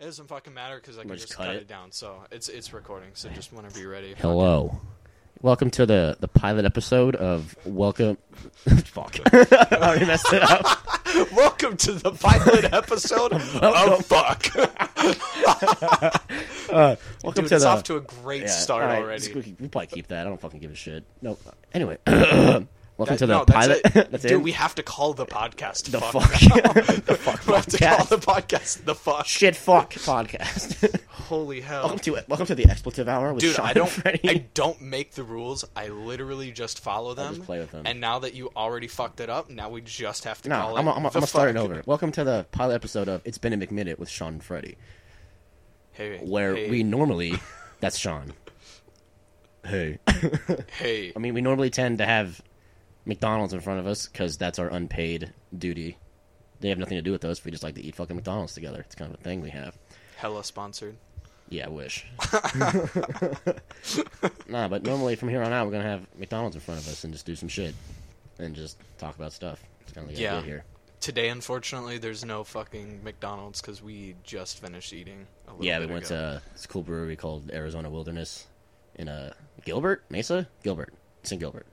It doesn't fucking matter because I can just, just cut, cut it. it. down. So it's it's recording. So just whenever you're ready. Hello. Welcome to the, the pilot episode of Welcome. Fuck. I already messed it up. Welcome to the pilot episode of Fuck. Uh, welcome Dude, to it's the. off to a great Yeah, start right, already. We probably keep that. I don't fucking give a shit. No. Anyway. welcome That- to the no, that's pilot. it. that's Dude, it. we have to call the podcast the fuck. fuck. the fuck we have to call the podcast the fuck. Shit fuck podcast. Holy hell. welcome to it. Welcome to the expletive hour with Dude, Sean I don't. I don't make the rules. I literally just follow them. just play with them. And now that you already fucked it up, now we just have to No, call I'm, it. I'm, gonna start it over. Welcome to the pilot episode of It's Been a McMinute with Sean and Freddie, Hey, where hey, we normally, that's Sean. Hey, Hey, I mean, we normally tend to have McDonald's in front of us because that's our unpaid duty. They have nothing to do with us. We just like to eat fucking McDonald's together. It's kind of a thing we have. hella sponsored. Yeah, I wish. nah, but normally from here on out, we're gonna have McDonald's in front of us and just do some shit and just talk about stuff. It's kind of the Yeah. idea here. Today, unfortunately, there's no fucking McDonald's because we just finished eating. A little Yeah, we went ago. to this cool brewery called Arizona Wilderness in uh, Gilbert Mesa. Gilbert. In Gilbert.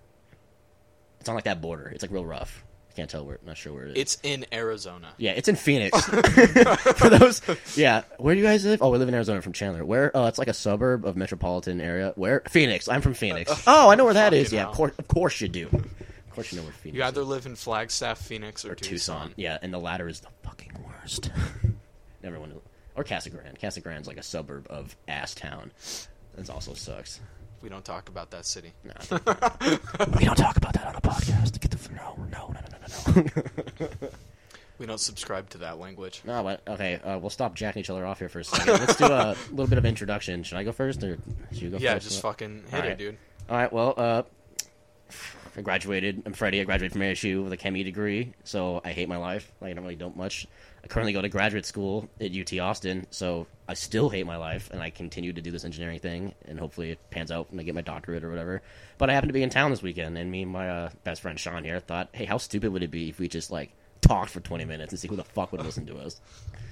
It's on like that border. It's like real rough. I can't tell where. Not sure where it is. It's in Arizona. yeah, it's in Phoenix. For those, yeah. Where do you guys live? Oh, we live in Arizona from Chandler. Where? Oh, it's like a suburb of metropolitan area. Where? Phoenix. I'm from Phoenix. Uh, uh, oh, I know where that is. Yeah, of course, of course you do. Of course you know where Phoenix. You is. either live in Flagstaff, Phoenix, or, or Tucson. Tucson. Yeah, and the latter is the fucking worst. Everyone, or Casa Grande. Casa Grande's like a suburb of Ass Town. That also sucks. We don't talk about that city. No, we don't talk about that on a podcast. Get the no, no, no, no, no, no. We don't subscribe to that language. no, but okay, uh, we'll stop jacking each other off here for a second. Let's do a little bit of introduction. Should I go first, or should you go Yeah, first? just fucking hit Alright. it, dude. All right. Well, uh, I graduated. I'm Freddie. I graduated from ASU with a ChemE degree, so I hate my life. Like, I don't really don't much. I currently go to graduate school at UT Austin, so I still hate my life, and I continue to do this engineering thing, and hopefully it pans out and I get my doctorate or whatever. But I happen to be in town this weekend, and me and my uh, best friend Sean here thought, hey, how stupid would it be if we just like talked for 20 minutes and see who the fuck would listen to us?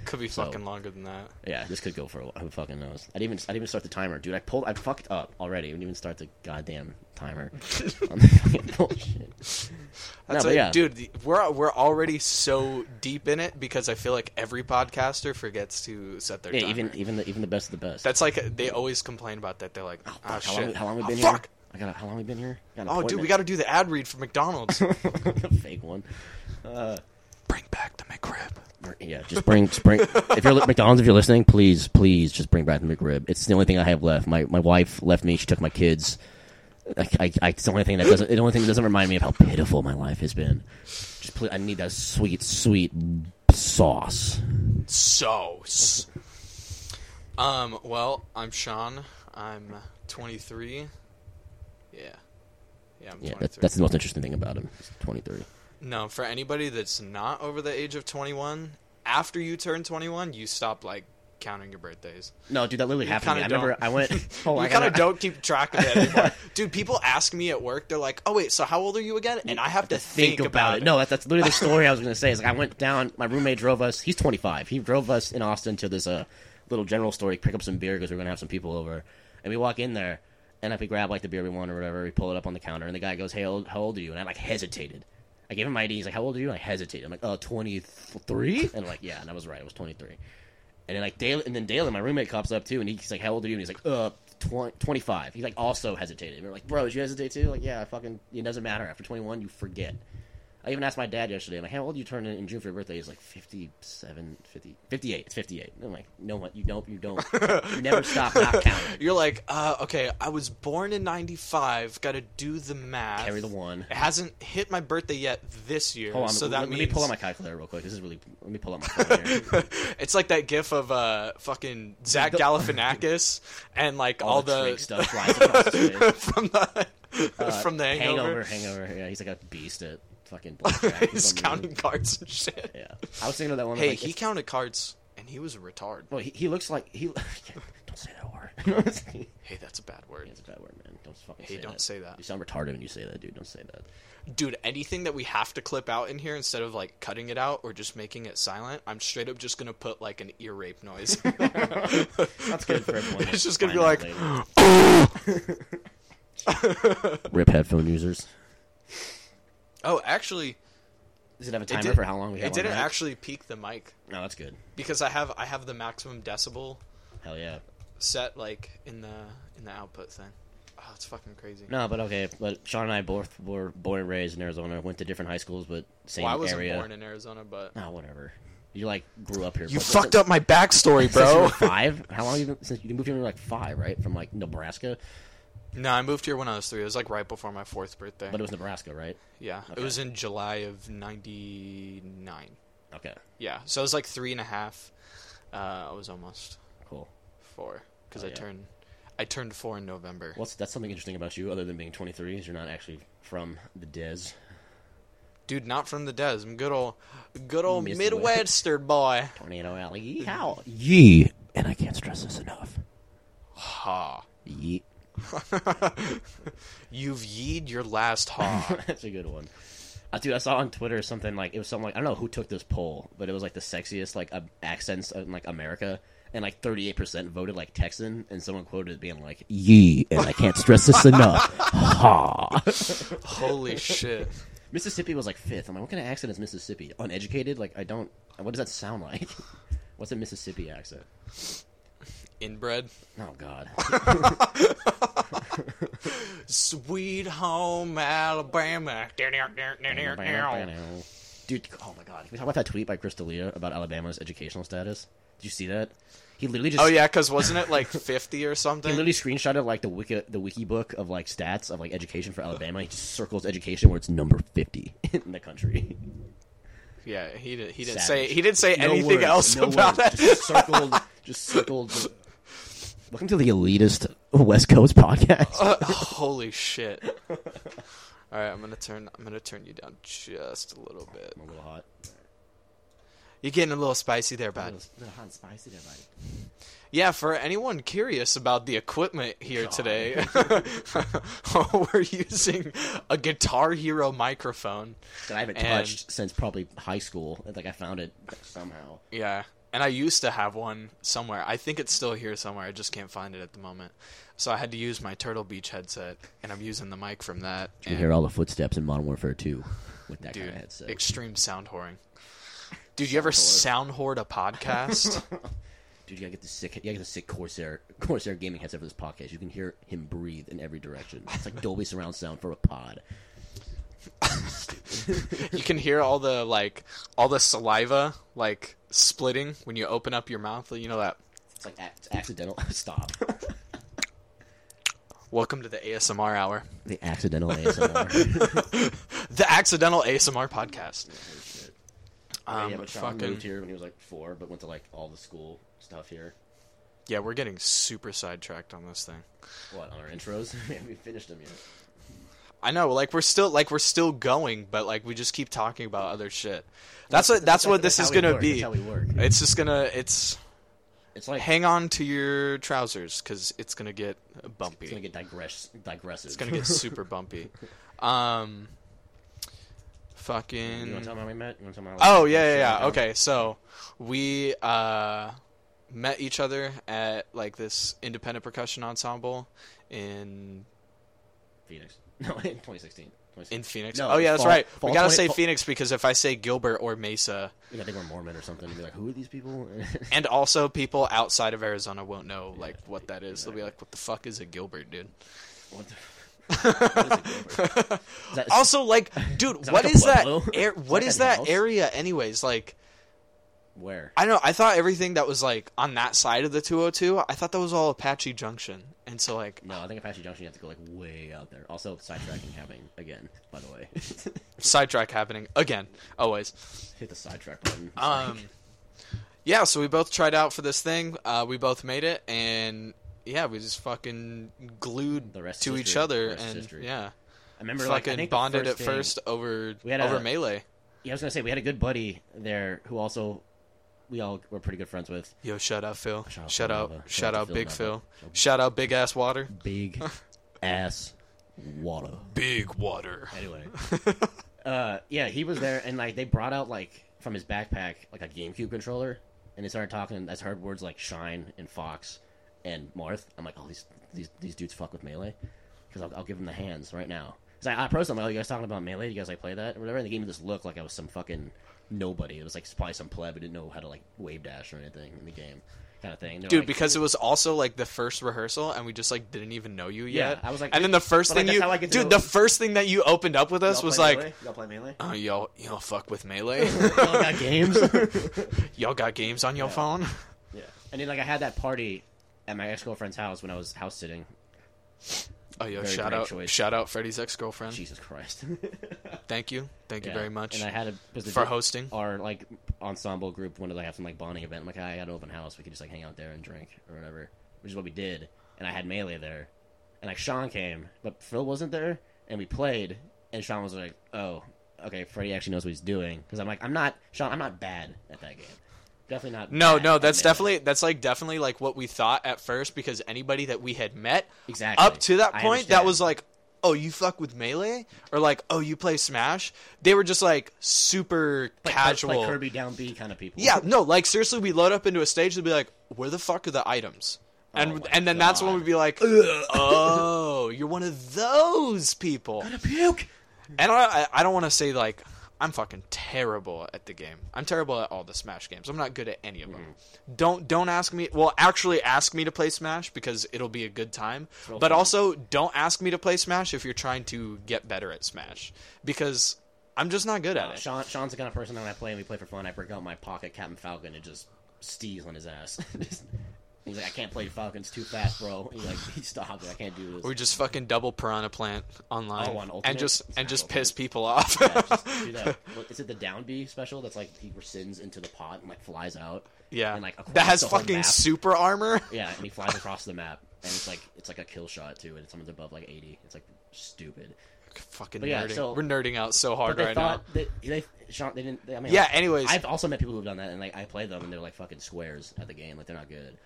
Could be So- fucking longer than that. Yeah, this could go for a while. Who fucking knows? I didn't even I didn't even start the timer, dude. I pulled I fucked up already. I didn't even start the goddamn timer. on the fucking bullshit. That's No, like, yeah. dude, we're we're already so deep in it because I feel like every podcaster forgets to set their Yeah, timer. even even the even the best of the best. That's like they always complain about that. They're like, oh, ah, fuck, how shit. long how long we Oh, been fuck. I got how long we been here? Got Oh, dude, we got to do the ad read for McDonald's. fake one. Bring back the McRib. Yeah, just bring just bring if you're McDonald's if you're listening, please please just bring back the McRib. It's the only thing I have left. My my wife left me. She took my kids. I, I, I, it's the only thing that doesn't. The only thing that doesn't remind me of how pitiful my life has been. Just please, I need that sweet, sweet sauce. Sauce. um, well, I'm Sean. I'm 23. Yeah, yeah, I'm Yeah, 23. that's, that's the most interesting thing about him. He's 23. No, for anybody that's not over the age of 21, after you turn 21, you stop like counting your birthdays. No, dude, that literally happened to me. I remember. I went. Oh, you kind of don't keep track of it anymore. Dude, people ask me at work, they're like, "Oh wait, so how old are you again?" And I have to think, about, it. No, that's, that's literally the story I was going to say. Is like I went down. My roommate drove us. He's 25. He drove us in Austin to this uh, little general store, to pick up some beer because we are going to have some people over. And we walk in there, and if we grab like the beer we want or whatever, we pull it up on the counter, and the guy goes, "Hey, old, how old are you?" And I like hesitated. I gave him my ID. He's like, "How old are you?" And I hesitate. I'm like, "Oh, 23." And I'm like, "Yeah," and I was right. I was 23. And then like Dale, and then Dale, my roommate, cops up too, and he's like, "How old are you?" And he's like, "Uh, 20, 25." He's like also hesitated. And we're like, "Bro, did you hesitate too?" Like, "Yeah, I fucking. It doesn't matter. After 21, you forget." I even asked my dad yesterday. I'm like, "How old you turn in, in June for your birthday?" He's like, 57, 50, 58. It's 58. I'm like, "No, what? You don't. You don't. you never stop not counting. You're like, uh, okay, I was born in '95. Got to do the math. Carry the one." It hasn't hit my birthday yet this year, Hold on. so let, that let means me pull out my calculator real quick. This is really. Let me pull out my here. it's like that gif of uh fucking Zach Galifianakis and like all, All, the, the stuff flies across face. from the Uh, from the hangover. hangover, hangover. Yeah, he's like a beast at fucking blackjack. He's counting cards and shit. Yeah, I was thinking of that one. Hey, like, he it's- counted cards and he was a retard. Well, he, he looks like he. Don't say that word. Hey, that's a bad word. it's a bad word, man. Don't fucking Hey, say don't that. say that. You sound retarded when you say that, dude. Don't say that. Dude, anything that we have to clip out in here instead of like cutting it out or just making it silent, I'm straight up just gonna put like an ear rape noise. That's good for everyone. It's just gonna be like. Rip headphone users. Oh, actually, Does it have a it, timer did, for how long we have it on didn't mic? actually peak the mic No, that's good. because I have I have the maximum decibel Hell yeah. set like in the in the output thing. Oh, it's fucking crazy. No, but okay. But Sean and I both were born and raised in Arizona. Went to different high schools, but same well, I wasn't area. born in Arizona, but No, whatever. You like grew up here. you but- fucked up my backstory, Since you bro. were five? How long you been since you moved here? when you were like five, right? From like Nebraska, no, I moved here when I was three. It was like right before my fourth birthday. but it was Nebraska, right? yeah, Okay. it was in July of '99. Okay, Yeah, so it was like three and a half. Uh, I was almost cool. four because Oh, I yeah. turned I turned four in November. What's that's something interesting about you, other than being 23, is you're not actually from the Des. Dude, not from the Des. I'm good old, good old Mr. Midwestern boy. Tornado Alley. Yeehaw. Yee. And I can't stress this enough. Ha. Yee. You've yeed your last ha. That's a good one. Uh, dude, I saw on Twitter something like it was something like I don't know who took this poll, but it was like the sexiest like uh, accents in like America, and like 38 percent voted like Texan, and someone quoted it being like "Yee," and I can't stress this enough. Ha. Holy shit. Mississippi was like fifth. I'm like, what kind of accent is Mississippi? Uneducated? Like I don't. What does that sound like? What's a Mississippi accent? Inbred. Oh God. Sweet home Alabama. Dude, oh my God. Can we talk about that tweet by Chris D'Elia about Alabama's educational status? Did you see that? He literally just Oh yeah, because wasn't it like 50 or something? He literally screenshotted like the wiki the wiki book of like stats of like education for Alabama. He just circles education where it's number fifty in the country. Yeah, he did. He didn't Savage. say. He didn't say No anything words, else no about words. it. Just circled. Just circled. Welcome to the elitist West Coast podcast. Uh, holy shit! All right, I'm gonna turn. I'm gonna turn you down just a little bit. I'm a little hot. You're getting a little spicy there, A bud. little, little hot and spicy there, buddy. Yeah, for anyone curious about the equipment here God. today, we're using a Guitar Hero microphone. That I haven't And- touched since probably high school. Like I found it somehow. Yeah, and I used to have one somewhere. I think it's still here somewhere. I just can't find it at the moment. So I had to use my Turtle Beach headset, and I'm using the mic from that. You can and- hear all the footsteps in Modern Warfare 2 with that dude, kind of headset. extreme sound whoring. Dude, you ever sound hoard a podcast? Dude, you gotta get the sick. You gotta get the sick Corsair Corsair gaming headset for this podcast. You can hear him breathe in every direction. It's like Dolby surround sound for a pod. You can hear all the like all the saliva like splitting when you open up your mouth. You know that. It's like it's accidental. Stop. Welcome to the ASMR hour, the accidental ASMR. the accidental ASMR podcast. Um, yeah, but Sean fucking moved here when he was like four, but went to like all the school stuff here. yeah, we're getting super sidetracked on this thing. What on our intros? we haven't finished them yet. I know, like we're still like we're still going, but like we just keep talking about other shit. That's what that's what this is gonna work. be. That's how we work. It's just gonna it's It's like hang on to your trousers because it's gonna get bumpy. it's gonna get digress digressive. It's gonna get super bumpy. Um, fucking. you want to tell me how we met? You want to tell me how Oh yeah, yeah, yeah. Okay, so we uh met each other at like this independent percussion ensemble in Phoenix. No, in 2016. 2016. in Phoenix. No, oh yeah, that's fall- right. fall we gotta 20 say fall- Phoenix because if I say Gilbert or Mesa, I think we're Mormon or something. And be like, who are these people? and also people outside of Arizona won't know like what that is. They'll be like, "What the fuck is a Gilbert, dude?" what the? what is? Is that- Also, like, dude, that what like is that? Air, Is what that is that area, anyways? Like, where? I don't know. I thought everything that was like on that side of the 202, I thought that was all Apache Junction. And so like No, I think Apache Junction you have to go like way out there. Also, sidetracking happening again. By the way, sidetrack happening again, always. hit the sidetrack button. It's Um, like- yeah. So we both tried out for this thing. Uh, we both made it, and yeah, we just fucking glued The rest to each other, and yeah, I remember like I think bonded first at thing- first over We had over a- melee. Yeah, I was gonna say we had a good buddy there who also we all were pretty good friends with. Yo, shout out Phil. Shout out Shout out, Nova. shout out, Phil Big Nova. Phil. Shout out Big Ass Water. Big ass water. Big Water. Anyway, uh, yeah, he was there, and like they brought out like from his backpack like a GameCube controller, and they started talking. And I heard words like Shine and Fox and Marth. I'm like, oh, these these these dudes fuck with melee, because I'll, I'll give them the hands right now. Cause I, I approached them, like, oh, you guys talking about melee? Do You guys like play that or whatever? And they gave me this look like I was some fucking nobody. It was like probably some pleb who didn't know how to like wave dash or anything in the game, kind of thing. They're Dude, like- because it was also like the first rehearsal, and we just like didn't even know you Yeah, yet. I was like- and then the first but, like, thing you, dude, the first thing that you opened up with us was like, melee? y'all play melee. "Oh, y'all, y'all fuck with melee. Y'all got games. y'all got games on your Yeah. phone." Yeah. And then like I had that party at my ex girlfriend's house when I was house sitting. Oh, yo, Very shout out, choice. shout out, Freddie's ex girlfriend. Jesus Christ. Thank you, thank you Yeah. very much And I had a for hosting. our like ensemble group wanted to like, have some like bonding event. I'm like, I had an open house. We could just like hang out there and drink or whatever, which is what we did. And I had melee there, and like Sean came, but Phil wasn't there, and we played. And Sean was like, "Oh, okay, Freddie actually knows what he's doing." Because I'm like, I'm not Sean. I'm not bad at that game. Definitely not. No, bad no, that's Melee. definitely that's like definitely like what we thought at first because anybody that we had met exactly up to that point that was like, "Oh, you fuck with melee?" or like, "Oh, you play Smash?" They were just like super like, casual. like Kirby down B kind of people. Yeah, no, like seriously, we load up into a stage and be like, "Where the fuck are the items?" Oh and Oh and then that's when we'd be like, "Oh, you're one of those people." puke. And I- I don't want to say like I'm fucking terrible at the game. I'm terrible at all the Smash games. I'm not good at any of them. Mm-hmm. Don't don't ask me. Well, actually, ask me to play Smash because it'll be a good time. But fun. also, don't ask me to play Smash if you're trying to get better at Smash because I'm just not good at it. Sean, Sean's the kind of person that when I play and we play for fun, I break out my pocket Captain Falcon and just steals on his ass. He's like, I can't play Falcons too fast, bro. He's like, he stop it. I can't do this. We just fucking double Piranha Plant online Oh, on Ultimate? and just It's and just Ultimate. piss people off. yeah, just do that. What, is it the down B special? That's like he rescinds into the pot and like flies out. yeah, And, like, that has fucking super armor. Yeah, and he flies across the map, and it's like it's like a kill shot too, and it's someone's above like eighty. It's like stupid. fucking But yeah, nerding. so- We're nerding out so hard they right now. they Sean they didn't. They, I mean, Yeah. like, Anyways, I've also met people who've done that, and like I play them, and they're like fucking squares at the game. Like they're not good.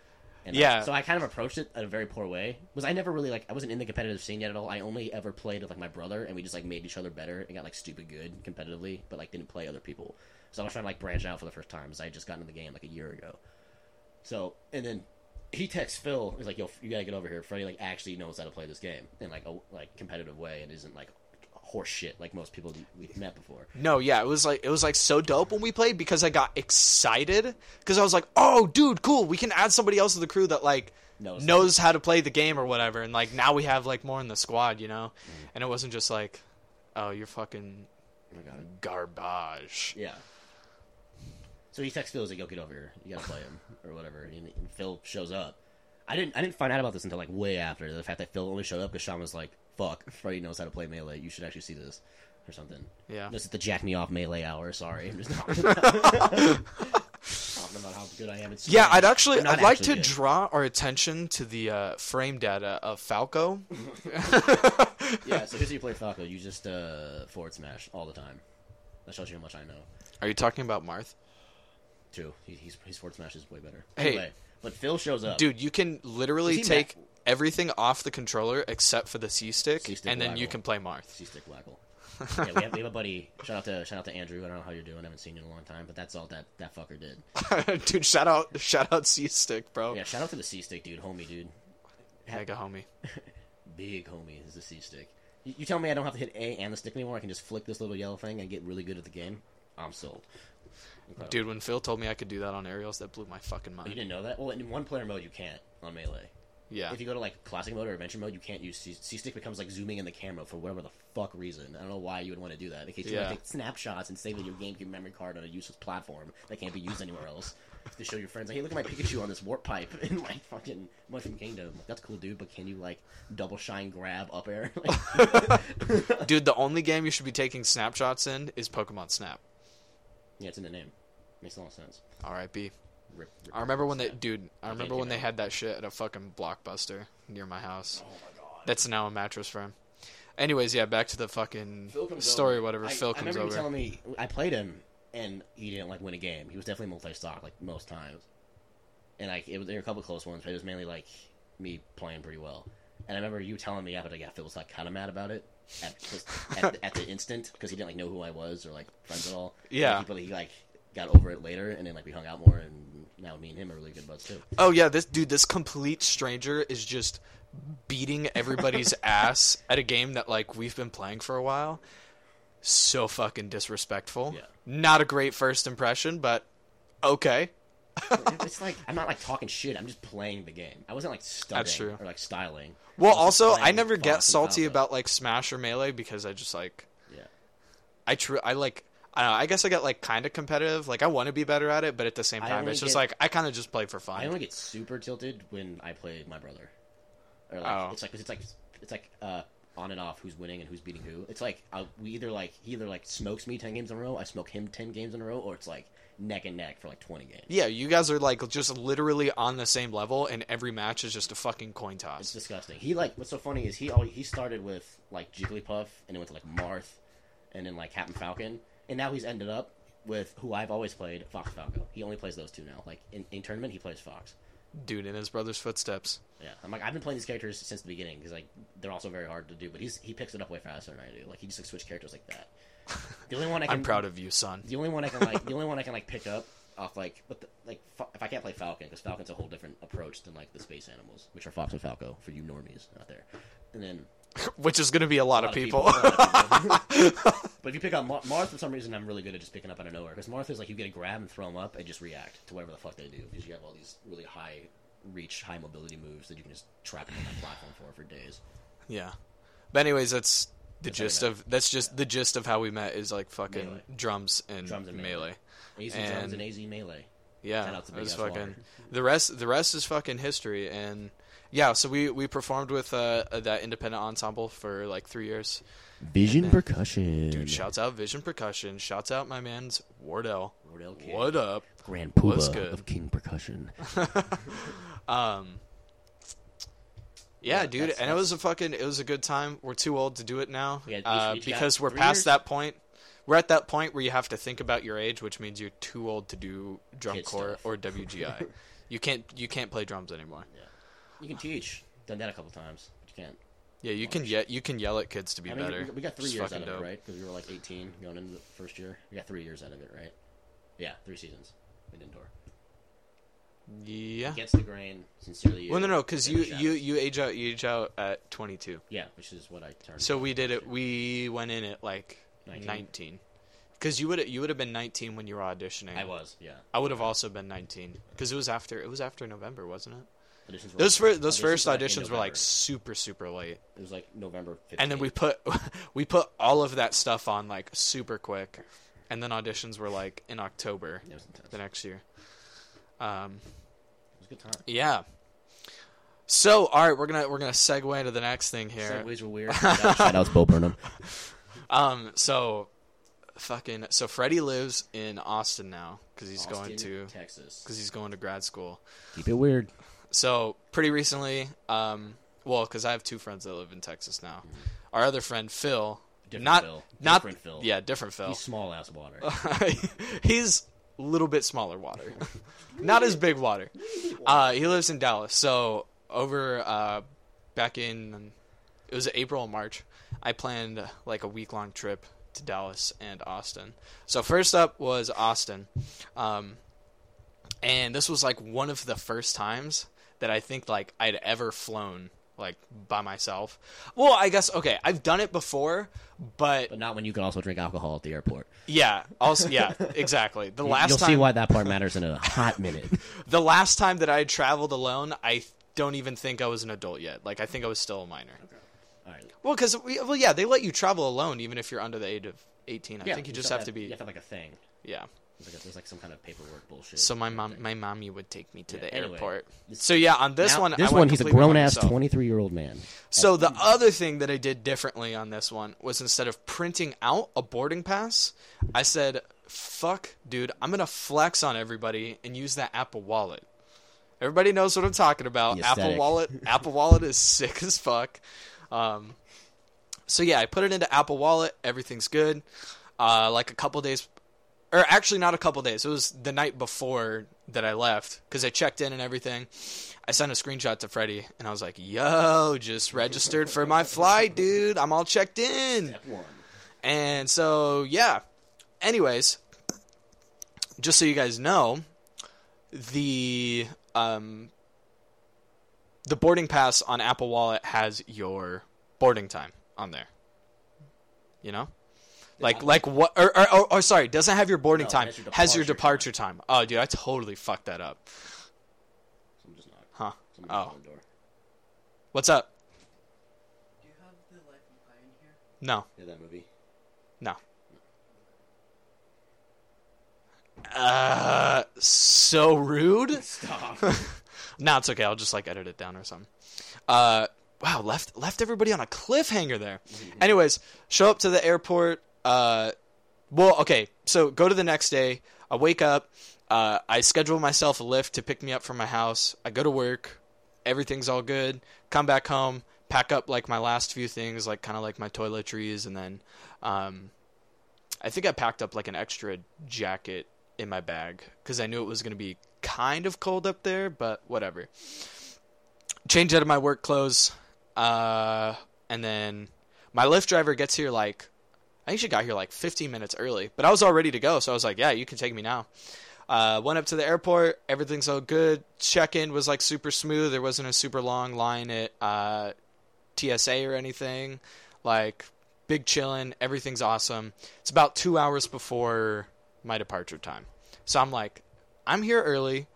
And I- Yeah. so I kind of approached it in a very poor way. Was I never really like I wasn't in the competitive scene yet at all. I only ever played with like my brother, and we just like made each other better and got like stupid good competitively, but like didn't play other people. So I was trying to like branch out for the first time, because I had just gotten in the game like a year ago. So and then he texts Phil. He's like, "Yo, you gotta get over here." Freddie like actually knows how to play this game in like a like competitive way, and isn't like horse shit like most people we've met before. No, yeah, it was like it was like so dope when we played because I got excited because I was like, "Oh, dude, cool! We can add somebody else to the crew that like Knows. knows how to play the game or whatever." And like now we have like more in the squad, you know. Mm. And it wasn't just like, "Oh, you're fucking Oh garbage." Yeah. So he texts Phil, he's like, "Yo, get over here. You gotta play him or whatever." And, and Phil shows up. I didn't. I didn't find out about this until like way after the fact that Phil only showed up because Sean was like, "Fuck, Freddie knows how to play melee. You should actually see this." Or something. Yeah. This is the jack me off melee hour. Sorry, I'm just talking about how good I am. At Yeah, I'd actually I'd like actually to good. draw our attention to the uh, frame data of Falco. yeah, so here's how you play Falco. You just uh, forward smash all the time. That shows you how much I know. Are you talking about Marth? Too. He, he's his forward smash is way better. Hey. Anyway, but Phil shows up. Dude, you can literally take everything off the controller except for the C stick, C-stick and then you can play Marth. C stick waggle. yeah, we have, we have a buddy. Shout out to shout out to Andrew. I don't know how you're doing. I haven't seen you in a long time, but that's all that that fucker did. dude, shout out, shout out C stick, bro. Yeah, shout out to the C stick dude, homie dude, Mega homie. big homie is the C stick. You, you tell me I don't have to hit A and the stick anymore. I can just flick this little yellow thing and get really good at the game. I'm sold. Incredible. Dude, when Phil told me I could do that on aerials, that blew my fucking oh, mind. you didn't know that? Well, in one player mode you can't on melee. Yeah. If you go to like classic mode or adventure mode, you can't use C, C stick becomes like zooming in the camera for whatever the fuck reason. I don't know why you would want to do that. In case you Yeah. want to take snapshots and save your GameCube memory card on a useless platform that can't be used anywhere else. To show your friends, like, hey, look at my Pikachu on this warp pipe in my fucking Mushroom Kingdom. Like, that's cool, dude. But can you like double shine grab up air? Like, Dude, the only game you should be taking snapshots in is Pokemon Snap. Yeah, it's in the name. Makes a lot of sense. R.I.P. Rip, rip, I remember when they, dude. I remember when they out. had that shit at a fucking blockbuster near my house. Oh my god. That's now a mattress firm. Anyways, yeah, back to the fucking Phil comes story, over. whatever. I, Phil I comes remember you over. telling me I played him, and he didn't like win a game. He was definitely multi stock like most times, and like it was there were a couple close ones, but it was mainly like me playing pretty well. And I remember you telling me after like yeah, Phil was like kind of mad about it at at, at the instant because he didn't like know who I was or like friends at all. Yeah. Like, but he like got over it later, and then like we hung out more, and now me and him are really good buds too. Oh yeah, this dude, this complete stranger is just beating everybody's ass at a game that like we've been playing for a while. So fucking disrespectful. Yeah. Not a great first impression, but okay. It's like I'm not like talking shit. I'm just playing the game. I wasn't like studying or like styling. Well, I also, I never get salty Falco. about like Smash or Melee because I just like Yeah. I true I like I don't know, I guess I get like kind of competitive. Like I want to be better at it, but at the same time, it's just get- like I kind of just play for fun. I only get super tilted when I play my brother. Or like Oh. it's like it's like it's like uh, on and off who's winning and who's beating who. It's like uh, we either like he either like smokes me ten games in a row, I smoke him ten games in a row, or it's like neck and neck for like twenty games. yeah, you guys are like just literally on the same level, and every match is just a fucking coin toss. It's disgusting. He like what's so funny is he always, he started with like Jigglypuff and then went to like Marth and then like Captain Falcon and now he's ended up with who I've always played Fox Falco. He only plays those two now. Like in, in tournament he plays Fox. Dude in his brother's footsteps. Yeah, I'm like I've been playing these characters since the beginning because like they're also very hard to do. But he's he picks it up way faster than I do. Like he just like switch characters like that. The only one I can, I'm proud of you, son. The only one I can like the only one I can like pick up off like but the, like if I can't play Falcon because Falcon's a whole different approach than like the space animals, which are Fox and Falco for you normies out there. And then Which is going to be a lot, a of lot people. lot of people. but if you pick up Mar- Marth, for some reason, I'm really good at just picking up out of nowhere. Because Marth is like you get a grab and throw them up and just react to whatever the fuck they do. Because you have all these really high reach, high mobility moves that you can just trap them on that platform for for days. yeah. But anyways, that's the That's how we gist of that's just the gist of how we met is like fucking Melee. drums and, Drums and melee. melee. AZ And- drums and AZ melee. Yeah, Shout it was fucking Water. the rest. The rest is fucking history, and yeah. So we we performed with uh, that independent ensemble for like three years. Vision percussion. Dude, shouts out Vision Percussion. Shouts out my man's Wardell. Wardell King. What up? Grand What's Poobah good? of King Percussion. Um. Yeah, Yeah, dude, that's- and it was a fucking it was a good time. We're too old to do it now Yeah, uh, because we're past years? that point. We're at that point where you have to think about your age, which means you're too old to do drum Kid corps stuff. or WGI. you can't you can't play drums anymore. Yeah. You can teach. Done that a couple times, but you can't. Yeah, you can ye- you can yell at kids to be I mean, better. we, got three It's years out of dope. it, right? Because we were like 18 going into the first year. We got three years out of it, right? Yeah, three seasons in indoor. Yeah. Against the grain, sincerely. Well, no, you, no, because you you you age out you age out at 22. Yeah, which is what I turned. So we did it. We went in at like 19. 19. Because you would you would have been 19 when you were auditioning. I was, yeah. I would have also been 19 because it was after it was after November, wasn't it? Auditions were Those like- first those auditions first were like auditions were like super super late, It was like November 15th. and then we put we put all of that stuff on like super quick, and then auditions were like in October the next year. Um, a good time. yeah. So all right, we're gonna we're gonna segue into the next thing here. Segues were weird. Shout outs Bo Burnham. Um, so fucking so Freddie lives in Austin now because he's going to Texas. because he's going to grad school. Keep it weird. So pretty recently, um, well, because I have two friends that live in Texas now. Our other friend Phil, Mm-hmm. Different not Phil. not Different Phil. yeah, different Phil. He's small ass water. He's a little bit smaller water, not as big water. Uh, he lives in Dallas. So over uh, back in it was April and March. I planned like a week long trip to Dallas and Austin. So first up was Austin, um, and this was like one of the first times that I think like I'd ever flown like by myself. Well, I guess okay, I've done it before, but but not when you can also drink alcohol at the airport. yeah, also yeah, exactly. The last You'll time see why that part matters in a hot minute. the last time that I traveled alone, I don't even think I was an adult yet. Like I think I was still a minor. Okay. All right. Well, because well, yeah, they let you travel alone even if you're under the age of 18. I Yeah, think you just have to be You have to have like a thing. yeah. There's like, a, there's like some kind of paperwork bullshit. So my mom, my mommy would take me to Yeah, the anyway, airport. this- So yeah, on this Now- one, this I one, he's a grown ass 23 year old man. So the other thing that I did differently on this one was instead of printing out a boarding pass, I said, "Fuck, dude, I'm gonna flex on everybody and use that Apple Wallet." Everybody knows what I'm talking about. Apple. Wallet, Apple Wallet is sick as fuck. Um, so yeah, I put it into Apple Wallet. Everything's good. Uh, like a couple days, or actually not a couple days. It was the night before that I left because I checked in and everything. I sent a screenshot to Freddie and I was like, "Yo, just registered for my flight, dude. I'm all checked in." And so, yeah. Anyways, just so you guys know, the um, the boarding pass on Apple Wallet has your boarding time on there. You know, like like what? Or, or, or, or sorry, doesn't have your boarding No, time. has your Has your departure departure time. Oh, dude, I totally fucked that up. Someone just knocked. Huh? Oh. knocked on the door. What's up? Do you have the Life of Pi in here? No, Yeah, that movie. no. Uh, so rude. Stop. No, it's okay. I'll just like edit it down or something. Uh, wow, left left everybody on a cliffhanger there. Anyways, show up to the airport. Uh, well, okay. So go to the next day. I wake up. Uh, I schedule myself a Lyft to pick me up from my house. I go to work. Everything's all good. Come back home. Pack up like my last few things, like kind of like my toiletries, and then um, I think I packed up like an extra jacket in my bag because I knew it was going to be kind of cold up there, but whatever. Change out of my work clothes, uh, and then my Lyft driver gets here like I actually got here like 15 minutes early, but I was all ready to go, so I was like, "Yeah, you can take me now." Uh, went up to the airport. Everything's all good. Check in was like super smooth. There wasn't a super long line at uh, TSA or anything. Like big chillin'. Everything's awesome. It's about two hours before my departure time. So I'm like, I'm here early.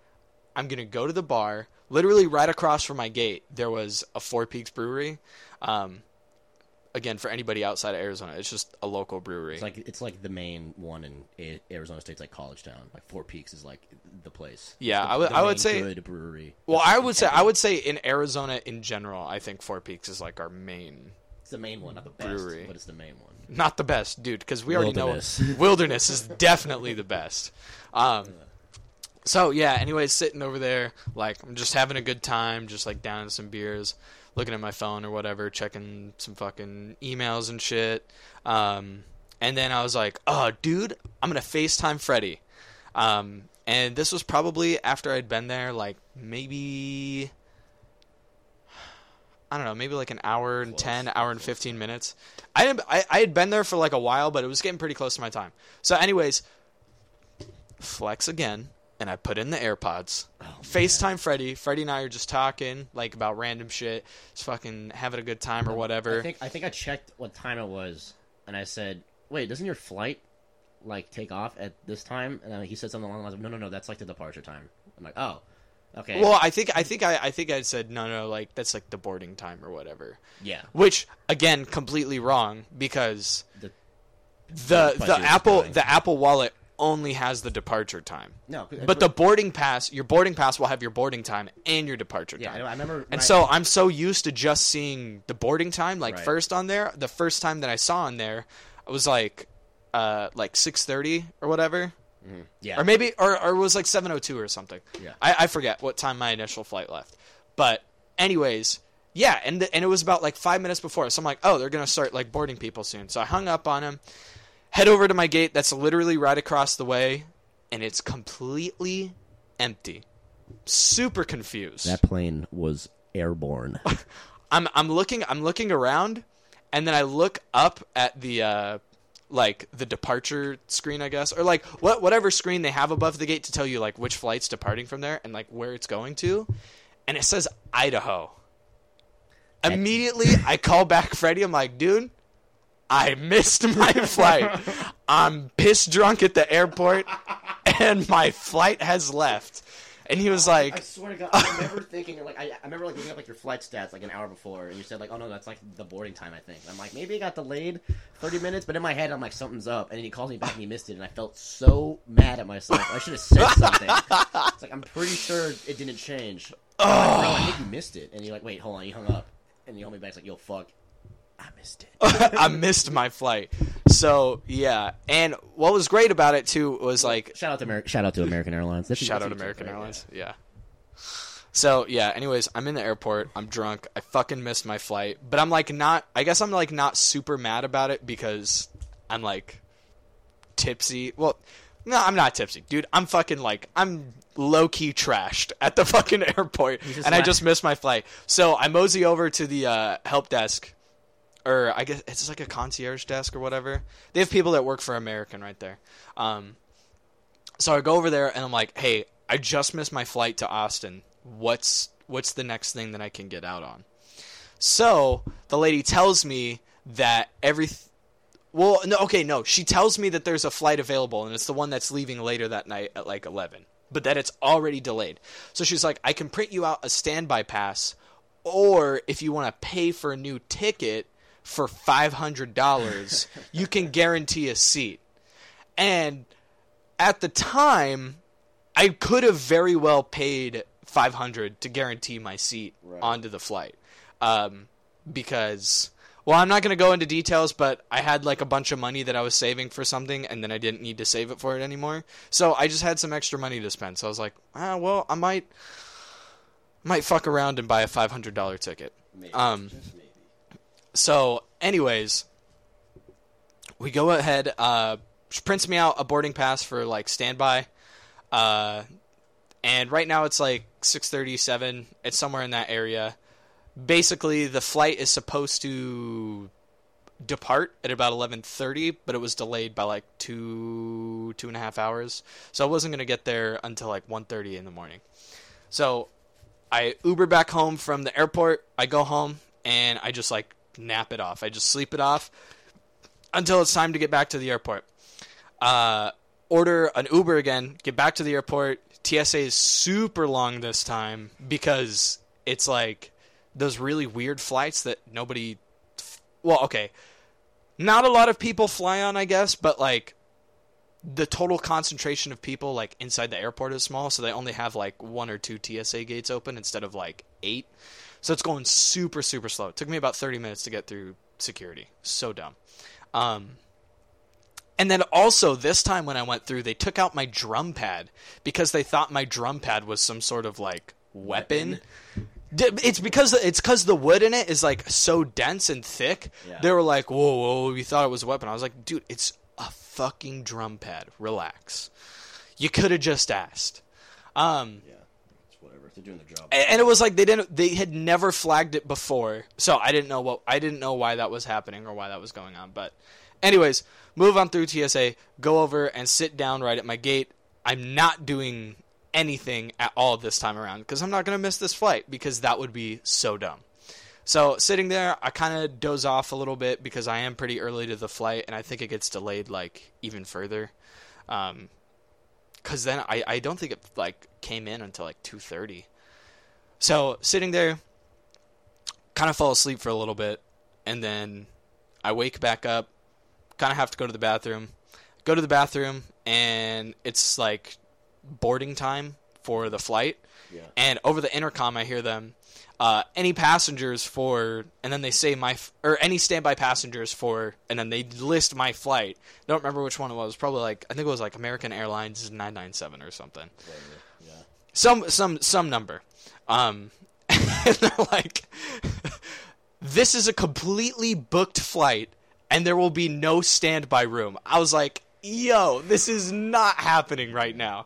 I'm gonna go to the bar. Literally right across from my gate, there was a Four Peaks Brewery. Um, again, for anybody outside of Arizona, it's just a local brewery. It's like it's like the main one in Arizona State's like College Town. Like Four Peaks is like the place. Yeah, the- I would- I would say- good brewery. well, That's I would say I would say in Arizona in general, I think Four Peaks is like our main, It's the main one, not the best, Brewery. but it's the main one. not the best, dude, because we already know Wilderness is definitely the best. Um, so yeah. Anyways, sitting over there, like I'm just having a good time, just like down some beers, looking at my phone or whatever, checking some fucking emails and shit. Um, and then I was like, oh, dude, I'm gonna FaceTime Freddie. Um, and this was probably after I'd been there, like maybe. I don't know, maybe like an hour and Close. ten, hour and fifteen minutes. I, didn't, I I had been there for like a while, but it was getting pretty close to my time. So, anyways, flex again, and I put in the AirPods. Oh, FaceTime Freddie. Freddie and I are just talking like about random shit, just fucking having a good time or whatever. I think I think I checked what time it was, and I said, "Wait, doesn't your flight like take off at this time?" And then he said something along the lines of, "No, no, no, that's like the departure time." I'm like, "Oh, okay." well, I think I think I I think I said no no like that's like the boarding time or whatever. yeah, Which again, completely wrong because The- the the Apple going. the Apple Wallet only has the departure time. no, But the boarding pass, your boarding pass will have your boarding time and your departure yeah, time. know- I remember. and I- so I'm so used to just seeing the boarding time like Right. first on there. The first time that I saw on there, it was like uh like 6:30 or whatever. yeah, Or maybe or, or it was like 7:02 or something. Yeah. I, I forget what time my initial flight left. But anyways, yeah, and the, and it was about like 5 minutes before. So I'm like, "Oh, they're to start like boarding people soon." So I hung up on him. Head over to my gate that's literally right across the way and it's completely empty. Super confused. that plane was airborne. I'm I'm looking I'm looking around, and then I look up at the uh, like the departure screen, I guess, or like what whatever screen they have above the gate to tell you like which flight's departing from there and like where it's going to, and it says Idaho. Immediately, I call back Freddie. I'm like, dude, I missed my flight. I'm piss drunk at the airport, and my flight has left. And he was like, I swear to God, I remember thinking like I, I remember like looking up like your flight stats like an hour before, and you said like, oh no, that's like the boarding time. I think. I'm like, maybe it got delayed thirty minutes, but in my head, I'm like, something's up. And then he calls me back and he missed it, and I felt so mad at myself. I should have said something. it's like I'm pretty sure it didn't change. I'm like, Bro, I think you missed it. And you're like, wait, hold on, you hung up, and you called me back. It's like, yo, fuck, I missed it. I missed my flight. So yeah, and what was great about it too was like Shout out to Ameri- shout out to American Airlines. That's- shout out to American right? Airlines. Yeah. So yeah. Anyways, I'm in the airport. I'm drunk. I fucking missed my flight, but I'm like not. I guess I'm like not super mad about it because I'm like tipsy. Well, No, I'm not tipsy, dude. I'm fucking like I'm low key trashed at the fucking airport, just and I just missed my flight. So I mosey over to the uh, help desk, or I guess it's like a concierge desk or whatever. They have people that work for American right there. Um, so I go over there and I'm like, "Hey, I just missed my flight to Austin. What's what's the next thing that I can get out on?" So the lady tells me that every well, no, okay, no. She tells me that there's a flight available, and it's the one that's leaving later that night at like 11, but that it's already delayed. So she's like, I can print you out a standby pass, or if you want to pay for a new ticket for $500, you can guarantee a seat. And at the time, I could have very well paid 500 to guarantee my seat Right. onto the flight. Um, because well, I'm not going to go into details, but I had like a bunch of money that I was saving for something, and then I didn't need to save it for it anymore. So I just had some extra money to spend. So I was like, ah, well, I might might fuck around and buy a five hundred dollar ticket. Maybe, Um, maybe. So, anyways, we go ahead. Uh, prints me out a boarding pass for like standby, uh, and right now it's like six thirty-seven. It's somewhere in that area. Basically, the flight is supposed to depart at about eleven thirty, but it was delayed by like two two and a half hours, so I wasn't gonna get there until like 1.30 in the morning. So I Uber back home from the airport. I go home and I just like nap it off. I just sleep it off until it's time to get back to the airport. Uh, order an Uber again. Get back to the airport. TSA is super long this time because it's like those really weird flights that nobody. Well, okay, not a lot of people fly on, I guess, but like the total concentration of people like inside the airport is small, so they only have like one or two TSA gates open instead of like eight. So it's going super super slow. It took me about 30 minutes to get through security. So dumb. Um and then also this time when I went through, they took out my drum pad because they thought my drum pad was some sort of like weapon. It's because it's because the wood in it is like so dense and thick. Yeah. They were like, "Whoa, whoa, we thought it was a weapon." I was like, "Dude, it's a fucking drum pad. Relax. You could have just asked." Um, Yeah, They're doing their job. and and it was like they didn't they had never flagged it before. So i didn't know what i didn't know why that was happening or why that was going on. But anyways move on through tsa go over and sit down right at my gate. I'm not doing anything at all this time around because i'm not going to miss this flight because that would be so dumb. So sitting there i kind of doze off a little bit because i am pretty early to the flight and i think it gets delayed like even further. Um, because then I, I don't think it like came in until like 2.30 so sitting there kind of fall asleep for a little bit and then i wake back up kind of have to go to the bathroom. Go to the bathroom and it's like boarding time for the flight. Yeah. and over the intercom i hear them uh, any passengers for and then they say my f- or any standby passengers for and then they list my flight. Don't remember which one it was. Probably like i think it was like american airlines 997 or something. Yeah. some some some number. Um and they're like this is a completely booked flight and there will be no standby room. I was like yo this is not happening right now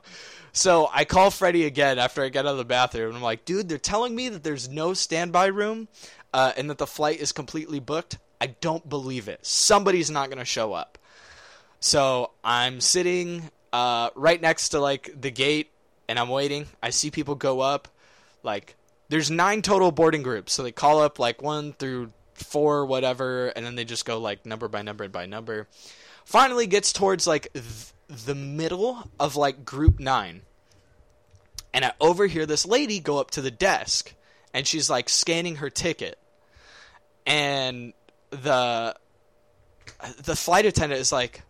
so i call freddie again after i get out of the bathroom and i'm like dude they're telling me that there's no standby room uh, and that the flight is completely booked i don't believe it somebody's not going to show up so I'm sitting uh, right next to like the gate, and I'm waiting. I see people go up. Like there's nine total boarding groups, so they call up like one through four, whatever, and then they just go like number by number and by number. Finally, gets towards like th- the middle of like group nine, and I overhear this lady go up to the desk, and she's like scanning her ticket, and the the flight attendant is like,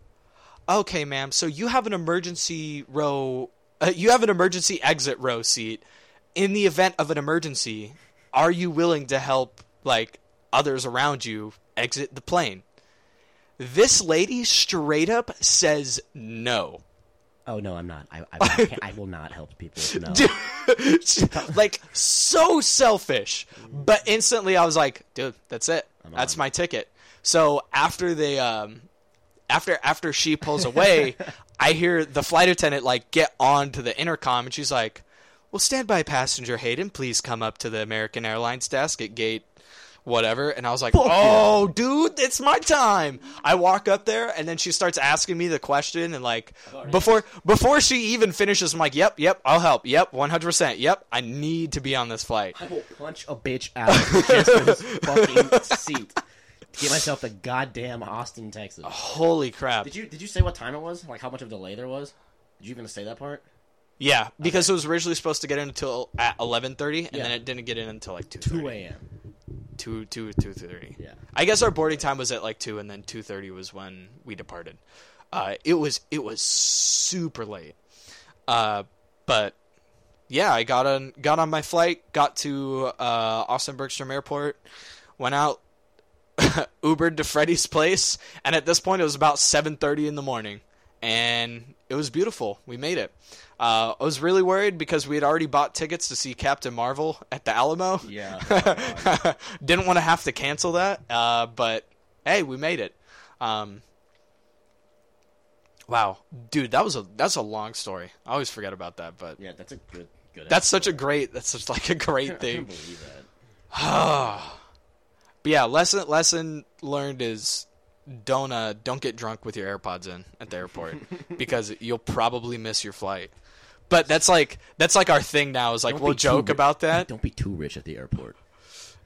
"Okay, ma'am, so you have an emergency row, uh, you have an emergency exit row seat. In the event of an emergency, are you willing to help like others around you exit the plane?" This lady straight up says no. Oh no, I'm not. I I, I, will not help people. No. Like so selfish. But instantly I was like, dude, that's it. I'm That's on. my ticket. So after they um after after she pulls away, I hear the flight attendant like get on to the intercom, and she's like, "Well, stand by passenger Hayden. Please come up to the American Airlines desk at gate." Whatever, and I was like, Fuck "Oh, dude, it's my time." I walk up there, and then she starts asking me the question, and like before before she even finishes, I'm like, "Yep, yep, I'll help. Yep, 100. percent Yep, I need to be on this flight." I will punch a bitch out just for this fucking seat to get myself to goddamn Austin, Texas. Holy crap! Did you did you say what time it was? Like how much of a delay there was? Did you even say that part? Yeah, because it was originally supposed to get in until at 11:30, and Yeah. then it didn't get in until like 2:30. Two a.m. 2 2 2:30. Yeah. I guess our boarding time was at like 2 and then 2:30 was when we departed. Uh it was it was super late. Uh but yeah, I got on got on my flight, got to uh Austin Bergstrom Airport, went out Ubered to Freddie's place, and at this point it was about 7:30 in the morning, and it was beautiful. We made it. Uh, I was really worried because we had already bought tickets to see Captain Marvel at the Alamo. Yeah. Didn't want to have to cancel that, uh, but hey, we made it. Um, wow, dude, that was a that's a long story. I always forget about that, but yeah, that's a good good. that's such a great that's such like a great can't thing. believe that. But yeah, lesson lesson learned is don't uh, don't get drunk with your AirPods in at the airport because you'll probably miss your flight. But that's like that's like our thing now is like Don't we'll joke about that. Don't be too rich at the airport.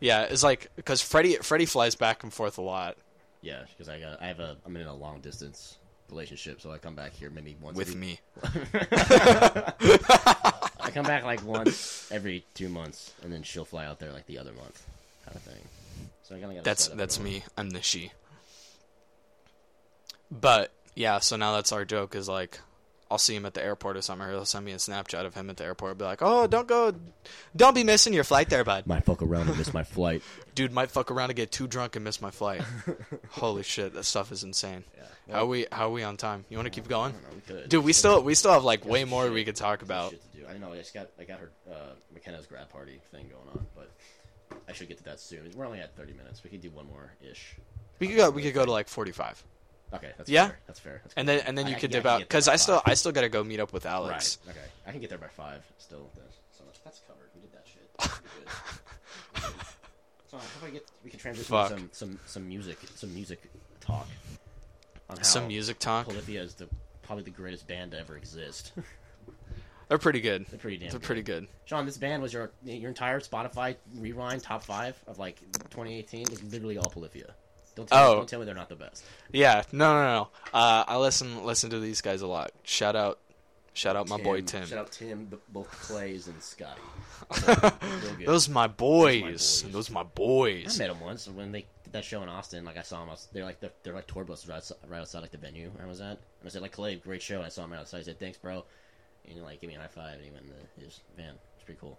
Yeah, it's like because Freddie Freddie flies back and forth a lot Yeah, because I got I have a I'm in a long distance relationship, so I come back here maybe once with every, me. I come back like once every two months, and then she'll fly out there like the other month, kind of thing. So I kind of That's that's me. I'm the she. But yeah, so now that's our joke is like I'll see him at the airport or something. Or he'll send me a Snapchat of him at the airport. Be like, "Oh, don't go, don't be missing your flight there, bud." Might fuck around and miss my flight. Dude might fuck around and get too drunk and miss my flight. Holy shit, that stuff is insane. Yeah. How are we how are we on time? You want to keep going? I know, we. Dude, we still we still have like way more shit. we could talk about. Shit to do. I know. I just got I got her uh, McKenna's grad party thing going on, but I should get to that soon. We're only at 30 minutes. We could do one more ish. We could go we could go to like 45. Okay, that's Yeah? fair. That's fair. That's And then and then I- you could I dip out cuz I still. I still got to go meet up with Alex. Right. Okay. I can get there by five still. So that's, that's covered. We did that shit. We're good. We're good. so how about we get we can transition Fuck. to some some some music some music talk Some music talk. Polyphia is the probably the greatest band to ever exist. They're pretty good. They're pretty damn. They're good. pretty good. Sean, this band was your your entire Spotify rewind top five of like 2018 was literally all Polyphia. Don't tell, Oh. me, don't tell me they're not the best. Yeah, no, no, no. Uh, I listen listen to these guys a lot. Shout out, shout out my boy Tim. Shout out Tim, both Clays and Scotty. Those my boys. Those my boys. I met them once when they did that show in Austin. Like I saw them, I was, they're like they're, they're like tour buses right outside, right outside like the venue I was at. And I said like Clay, great show. And I saw him right outside. I said thanks, bro. And he like give me a high five. And he went in the, his van. It's pretty cool.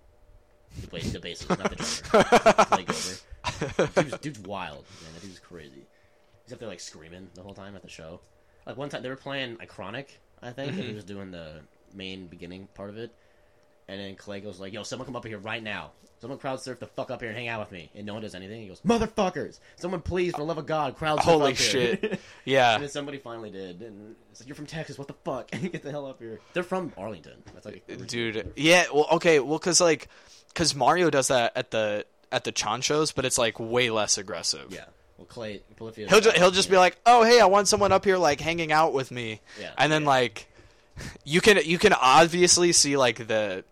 He plays the bassist, not the drummer. Clay Gober. Dude's, dude's wild, man. That dude's crazy. He's up there like screaming the whole time at the show. Like one time they were playing Iconic, I think, and he mm-hmm. was doing the main beginning part of it. And then Clay goes like, "Yo, someone come up here right now. Someone crowd surf the fuck up here and hang out with me." And no one does anything. He goes, "Motherfuckers! Someone please, for the love of God, crowd surf Holy up here." shit. and Yeah, then somebody finally did. And it's like, "You're from Texas. What the fuck? And you get the hell up here." They're from Arlington. That's like, uh, a- dude. Yeah, well, okay, well, cause like, cause Mario does that at the at the Chon shows, but it's like way less aggressive. Yeah. Well, Clay, Polyphia. He'll just he'll just be like, oh hey, I want someone up here like hanging out with me, Yeah. and then like, you can you can obviously see like the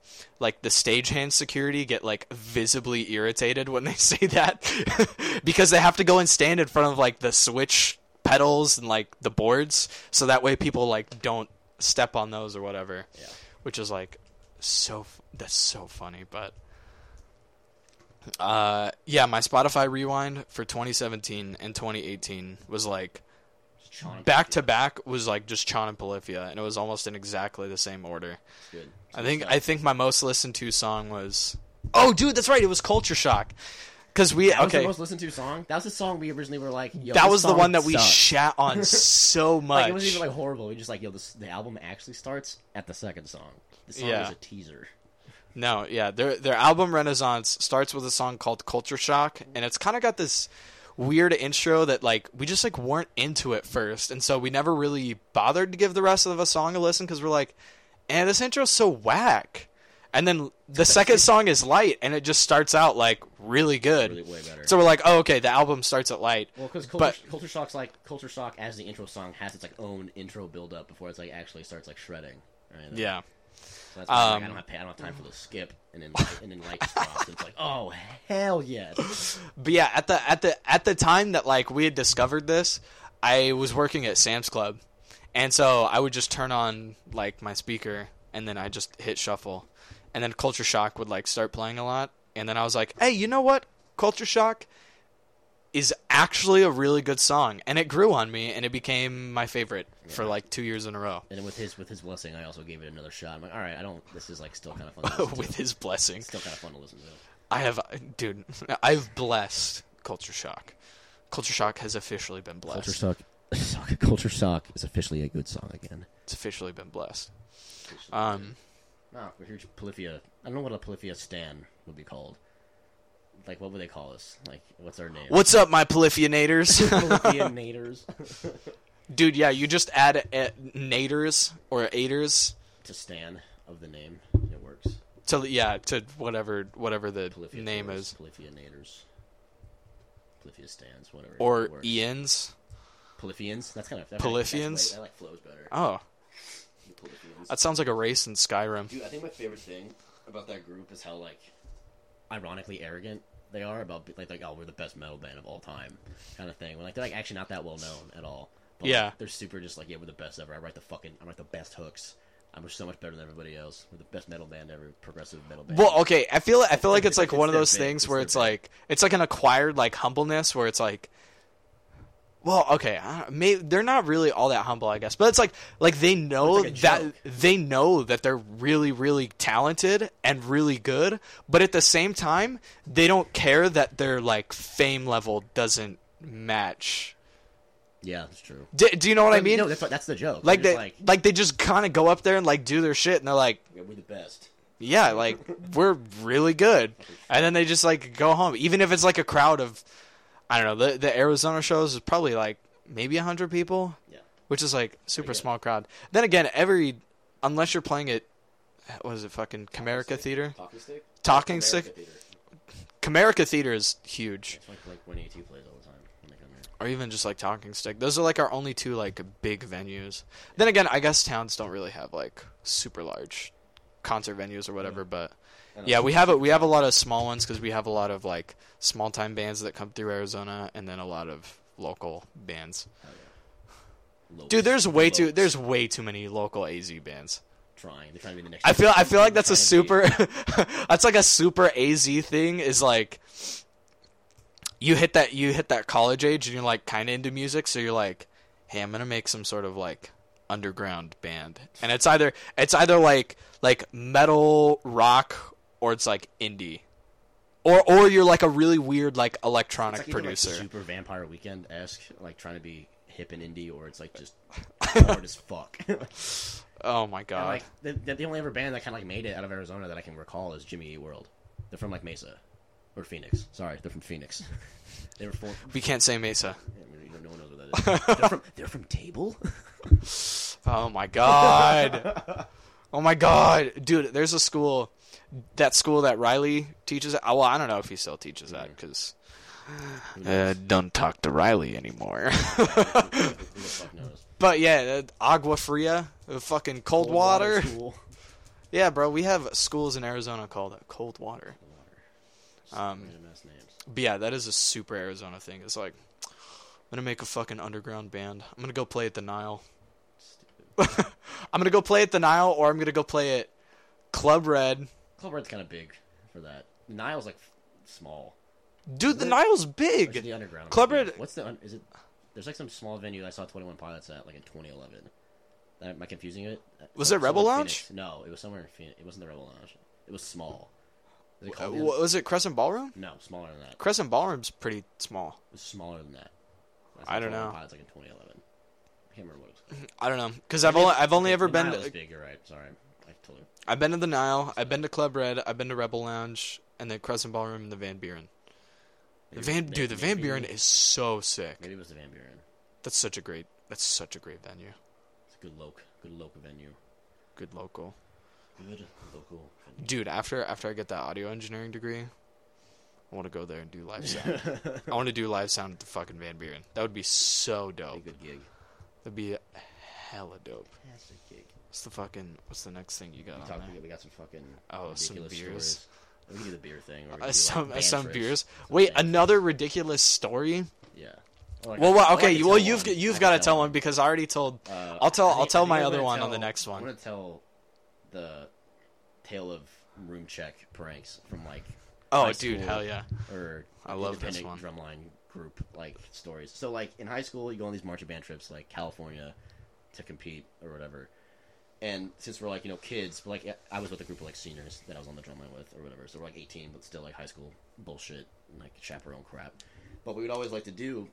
like the stagehand security get like visibly irritated when they say that. Because they have to go and stand in front of like the switch pedals and like the boards. So that way people like don't step on those or whatever. Yeah. which is like so that's so funny but uh yeah my spotify rewind for 2017 and 2018 was like Sean, back to back was like just Chon and Polyphia and it was almost in exactly the same order Good. I think Stuff. I think my most listened to song was Oh dude, that's right. It was Culture Shock. Cuz we That was the okay. most listened to song. That was the song we originally were like. Yo, That this was the one that we sucks. shat on so much. Like it wasn't even like horrible. We just like yo, this the album actually starts at the second song. The song Yeah. is a teaser. No, yeah, their their album Renaissance starts with a song called Culture Shock, and it's kind of got this weird intro that like we just like weren't into it first, and so we never really bothered to give the rest of the song a listen because we're like, "And this intro's so whack." And then the second song is light, and it just starts out like really good. Really way better. So we're like, "Oh, okay." The album starts at light. well, because culture, but- culture shock's like culture shock as the intro song has its like own intro build up before it's like actually starts like shredding. Right? Yeah. So that's why like, Um, I don't have I don't have time for the skip and then and then light drops. It's like oh hell yes. But yeah, at the at the at the time that like we had discovered this, I was working at Sam's Club, and so I would just turn on like my speaker, and then I just hit shuffle, and then Culture Shock would like start playing a lot, and then I was like, hey, you know what? Culture Shock is actually a really good song, and it grew on me, and it became my favorite for like two years in a row. And with his with his blessing, I also gave it another shot. I'm like, all right, I don't. This is like still kind of fun. To listen With his blessing, still kind of fun to listen to. I have, dude, I've blessed Culture Shock. Culture Shock has officially been blessed. Culture shock, culture shock is officially a good song again. It's officially been blessed. Um, No, we're Polyphia. I don't know what a Polyphia stan would be called. Like, what would they call us? Like, what's our name? what's up, my Polyphianators? Polyphia Dude, yeah, you just add uh, naters or aiders to stan of the name. It works. to yeah to whatever whatever the name is, Polyphia naders. Polyphia stands, whatever. or. Ians. Polyphians. That's kind of that Polyphians? That's that like flows better. Oh, that sounds like a race in Skyrim. Dude, I think my favorite thing about that group is how like ironically arrogant they are about like like oh we're the best metal band of all time kind of thing. When like they're like actually not that well known at all. But, like, Yeah. they're super just like yeah we're the best ever. I write the fucking I write the best hooks. I'm so much better than everybody else. We're the best metal band ever. Progressive metal band. Well, okay, I feel I feel like it's like It's one of those things it's where it's like it's like an acquired like humbleness where it's like well, okay, I- may they're not really all that humble, I guess, but it's like like they know like that joke. they know that they're really really talented and really good, but at the same time, they don't care that their like fame level doesn't match. yeah, that's true. Do, do you know what I mean? No, that's that's the joke. like just like, like they just kind of go up there and like do their shit, and they're like, yeah, we're the best. yeah, like we're really good, and then they just like go home, even if it's like a crowd of, I don't know, the the Arizona shows is probably like maybe hundred people, Yeah. which is like super small crowd. Then again, every unless you're playing at what is it, fucking Comerica Theater, Talking stick. Talking Stick? Theater. Comerica Theater is huge, It's like like when AT plays all the time when they come here. or even just like Talking Stick. Those are like our only two like big venues. Then again, I guess towns don't really have like super large concert venues or whatever, but. I know. Yeah, we have a we have a lot of small ones because we have a lot of like small time bands that come through Arizona, and then a lot of local bands. Hell yeah. Dude, there's way too Lopes. there's way too many local AZ bands. trying. They're trying to be the next. I feel I feel like that's a Trying to be- super that's like a super AZ thing. Is like you hit that you hit that college age and you're like kind of into music, so you're like, hey, I'm gonna make some sort of like underground band, and it's either it's either like like metal rock or it's like indie. Or, or you're like a really weird like electronic like either, like, producer. super Vampire Weekend esque, like trying to be hip and indie, or it's like just hard as fuck. Oh my god! like the, the, only ever band that kind of like made it out of Arizona that I can recall is Jimmy Eat World. They're from like Mesa or Phoenix. Sorry, they're from Phoenix. they were from. we can't say Mesa. I mean, no one knows what that is. they're from. They're from Table. Oh my god. oh my god, dude. There's a school, that school that Riley teaches. At. Well, I don't know if he still teaches that because uh, don't talk to Riley anymore. Who the fuck knows? but yeah, uh, Agua Fria, uh, fucking cold, water. School. Yeah, bro. We have schools in Arizona called uh, Cold Water. Um, Random ass names. But yeah, that is a super Arizona thing. It's like I'm gonna make a fucking underground band. I'm gonna go play at the Nile. I'm gonna go play at the Nile, or I'm gonna go play at Club Red. Club kind of big for that. The Nile's like f- small. Dude, the it- Nile's it big. the underground. Club What's the? Un- is it? There's like some small venue I saw Twenty One Pilots at, like in 2011. Am I confusing it? Was it Rebel Lounge? Phoenix. No, it was somewhere in Phoenix. It wasn't the Rebel Lounge. It was small. Is it called? was it Crescent Ballroom? no, smaller than that. Crescent Ballroom's pretty small. was smaller than that. I don't 21 know. Pilots like in 2011. I can't remember what it was. Called. I don't know because I've only I've only ever been to, big. You're right. Sorry. I've been to the Nile, I've been to Club Red, I've been to Rebel Lounge, and the Crescent Ballroom and the Van Buren. The Van, may- dude, the Van maybe- Buren is so sick. Maybe it was the Van Buren. That's such a great. That's such a great venue. It's a good local. good local venue. Good local. Good local venue. Dude, after after I get that audio engineering degree, I want to go there and do live sound. I want to do live sound at the fucking Van Buren. That would be so a dope. good gig. That'd be hella dope. That's a gig. What's the fucking? What's the next thing you got We, there? we got some fucking Oh, some beers. stories. We can do the beer thing. Or Uh, some like, some beers. Some Wait, another ridiculous story. Yeah. Well, well or okay. well, you've one. you've got to tell one because I already told. Uh, I'll tell- I'll tell my other one on the next one. I'm gonna tell the tale of room check pranks from like Oh, dude, school hell yeah. or I love this independent drumline group like stories. So like in high school, you go on these marching band trips like California to compete or whatever. And since we're like you know kids, like I was with a group of like seniors that I was on the drumline with or whatever, so we're like 18, but still like high school bullshit, and, like chaperone crap. But what we'd always like to do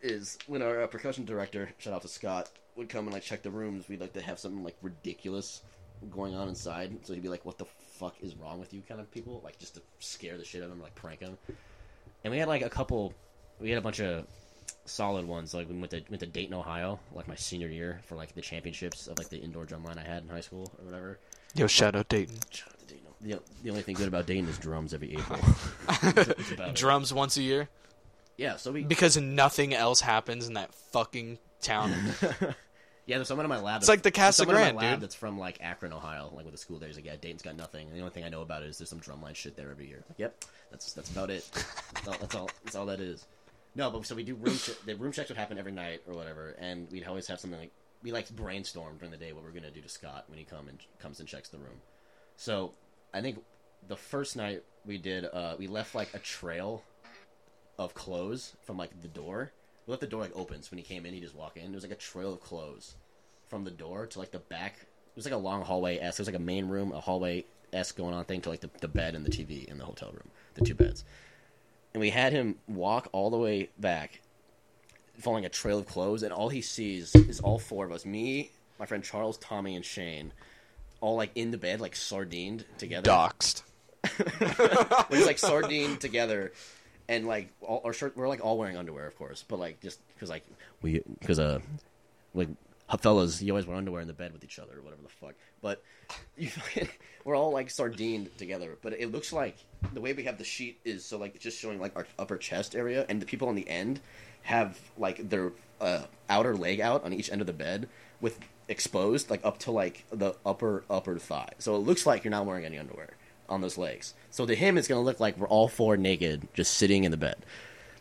is when our uh, percussion director, shout out to Scott, would come and like check the rooms, we'd like to have something like ridiculous going on inside. So he'd be like, "What the fuck is wrong with you?" Kind of people, like just to scare the shit out of him, like prank him. And we had like a couple, we had a bunch of solid ones. Like we went to went to Dayton, Ohio, like my senior year for like the championships of like the indoor drumline I had in high school or whatever. Yo, shout out Dayton. Shout out to Dayton. The, the only thing good about Dayton is drums every April. That's about it. Drums once a year Yeah, so we because nothing else happens in that fucking town. Yeah, there's someone in my lab. It's like the Casa someone in my Grande, lab dude. That's from like Akron, Ohio, like with the school there. He's like, yeah, Dayton's got nothing. And the only thing I know about it is there's some drumline shit there every year. Like, yep, that's that's about it. That's all. That's all. That's all that is. No, but so we do room. Che- the room checks would happen every night or whatever, and we'd always have something like we like brainstorm during the day what we're gonna do to Scott when he come and comes and checks the room. So I think the first night we did, uh, we left like a trail of clothes from like the door. We left the door like open, so when he came in, he just walk in. There was like a trail of clothes from the door to like the back. It was like a long hallway s. It was like a main room, a hallway s going on thing to like the, the bed and the TV in the hotel room, the two beds. And we had him walk all the way back, following a trail of clothes, and all he sees is all four of us, me, my friend Charles, Tommy, and Shane, all like in the bed, like sardined together. Doxed. We're just like sardined together, and like all our shirt. We're like all wearing underwear, of course, but like just because like we because uh like fellas, you always wear underwear in the bed with each other or whatever the fuck. But you we're all like sardined together. But it looks like the way we have the sheet is so like it's just showing like our upper chest area, and the people on the end have like their uh, outer leg out on each end of the bed with exposed like up to like the upper upper thigh. So it looks like you're not wearing any underwear on those legs. So to him, it's gonna look like we're all four naked, just sitting in the bed.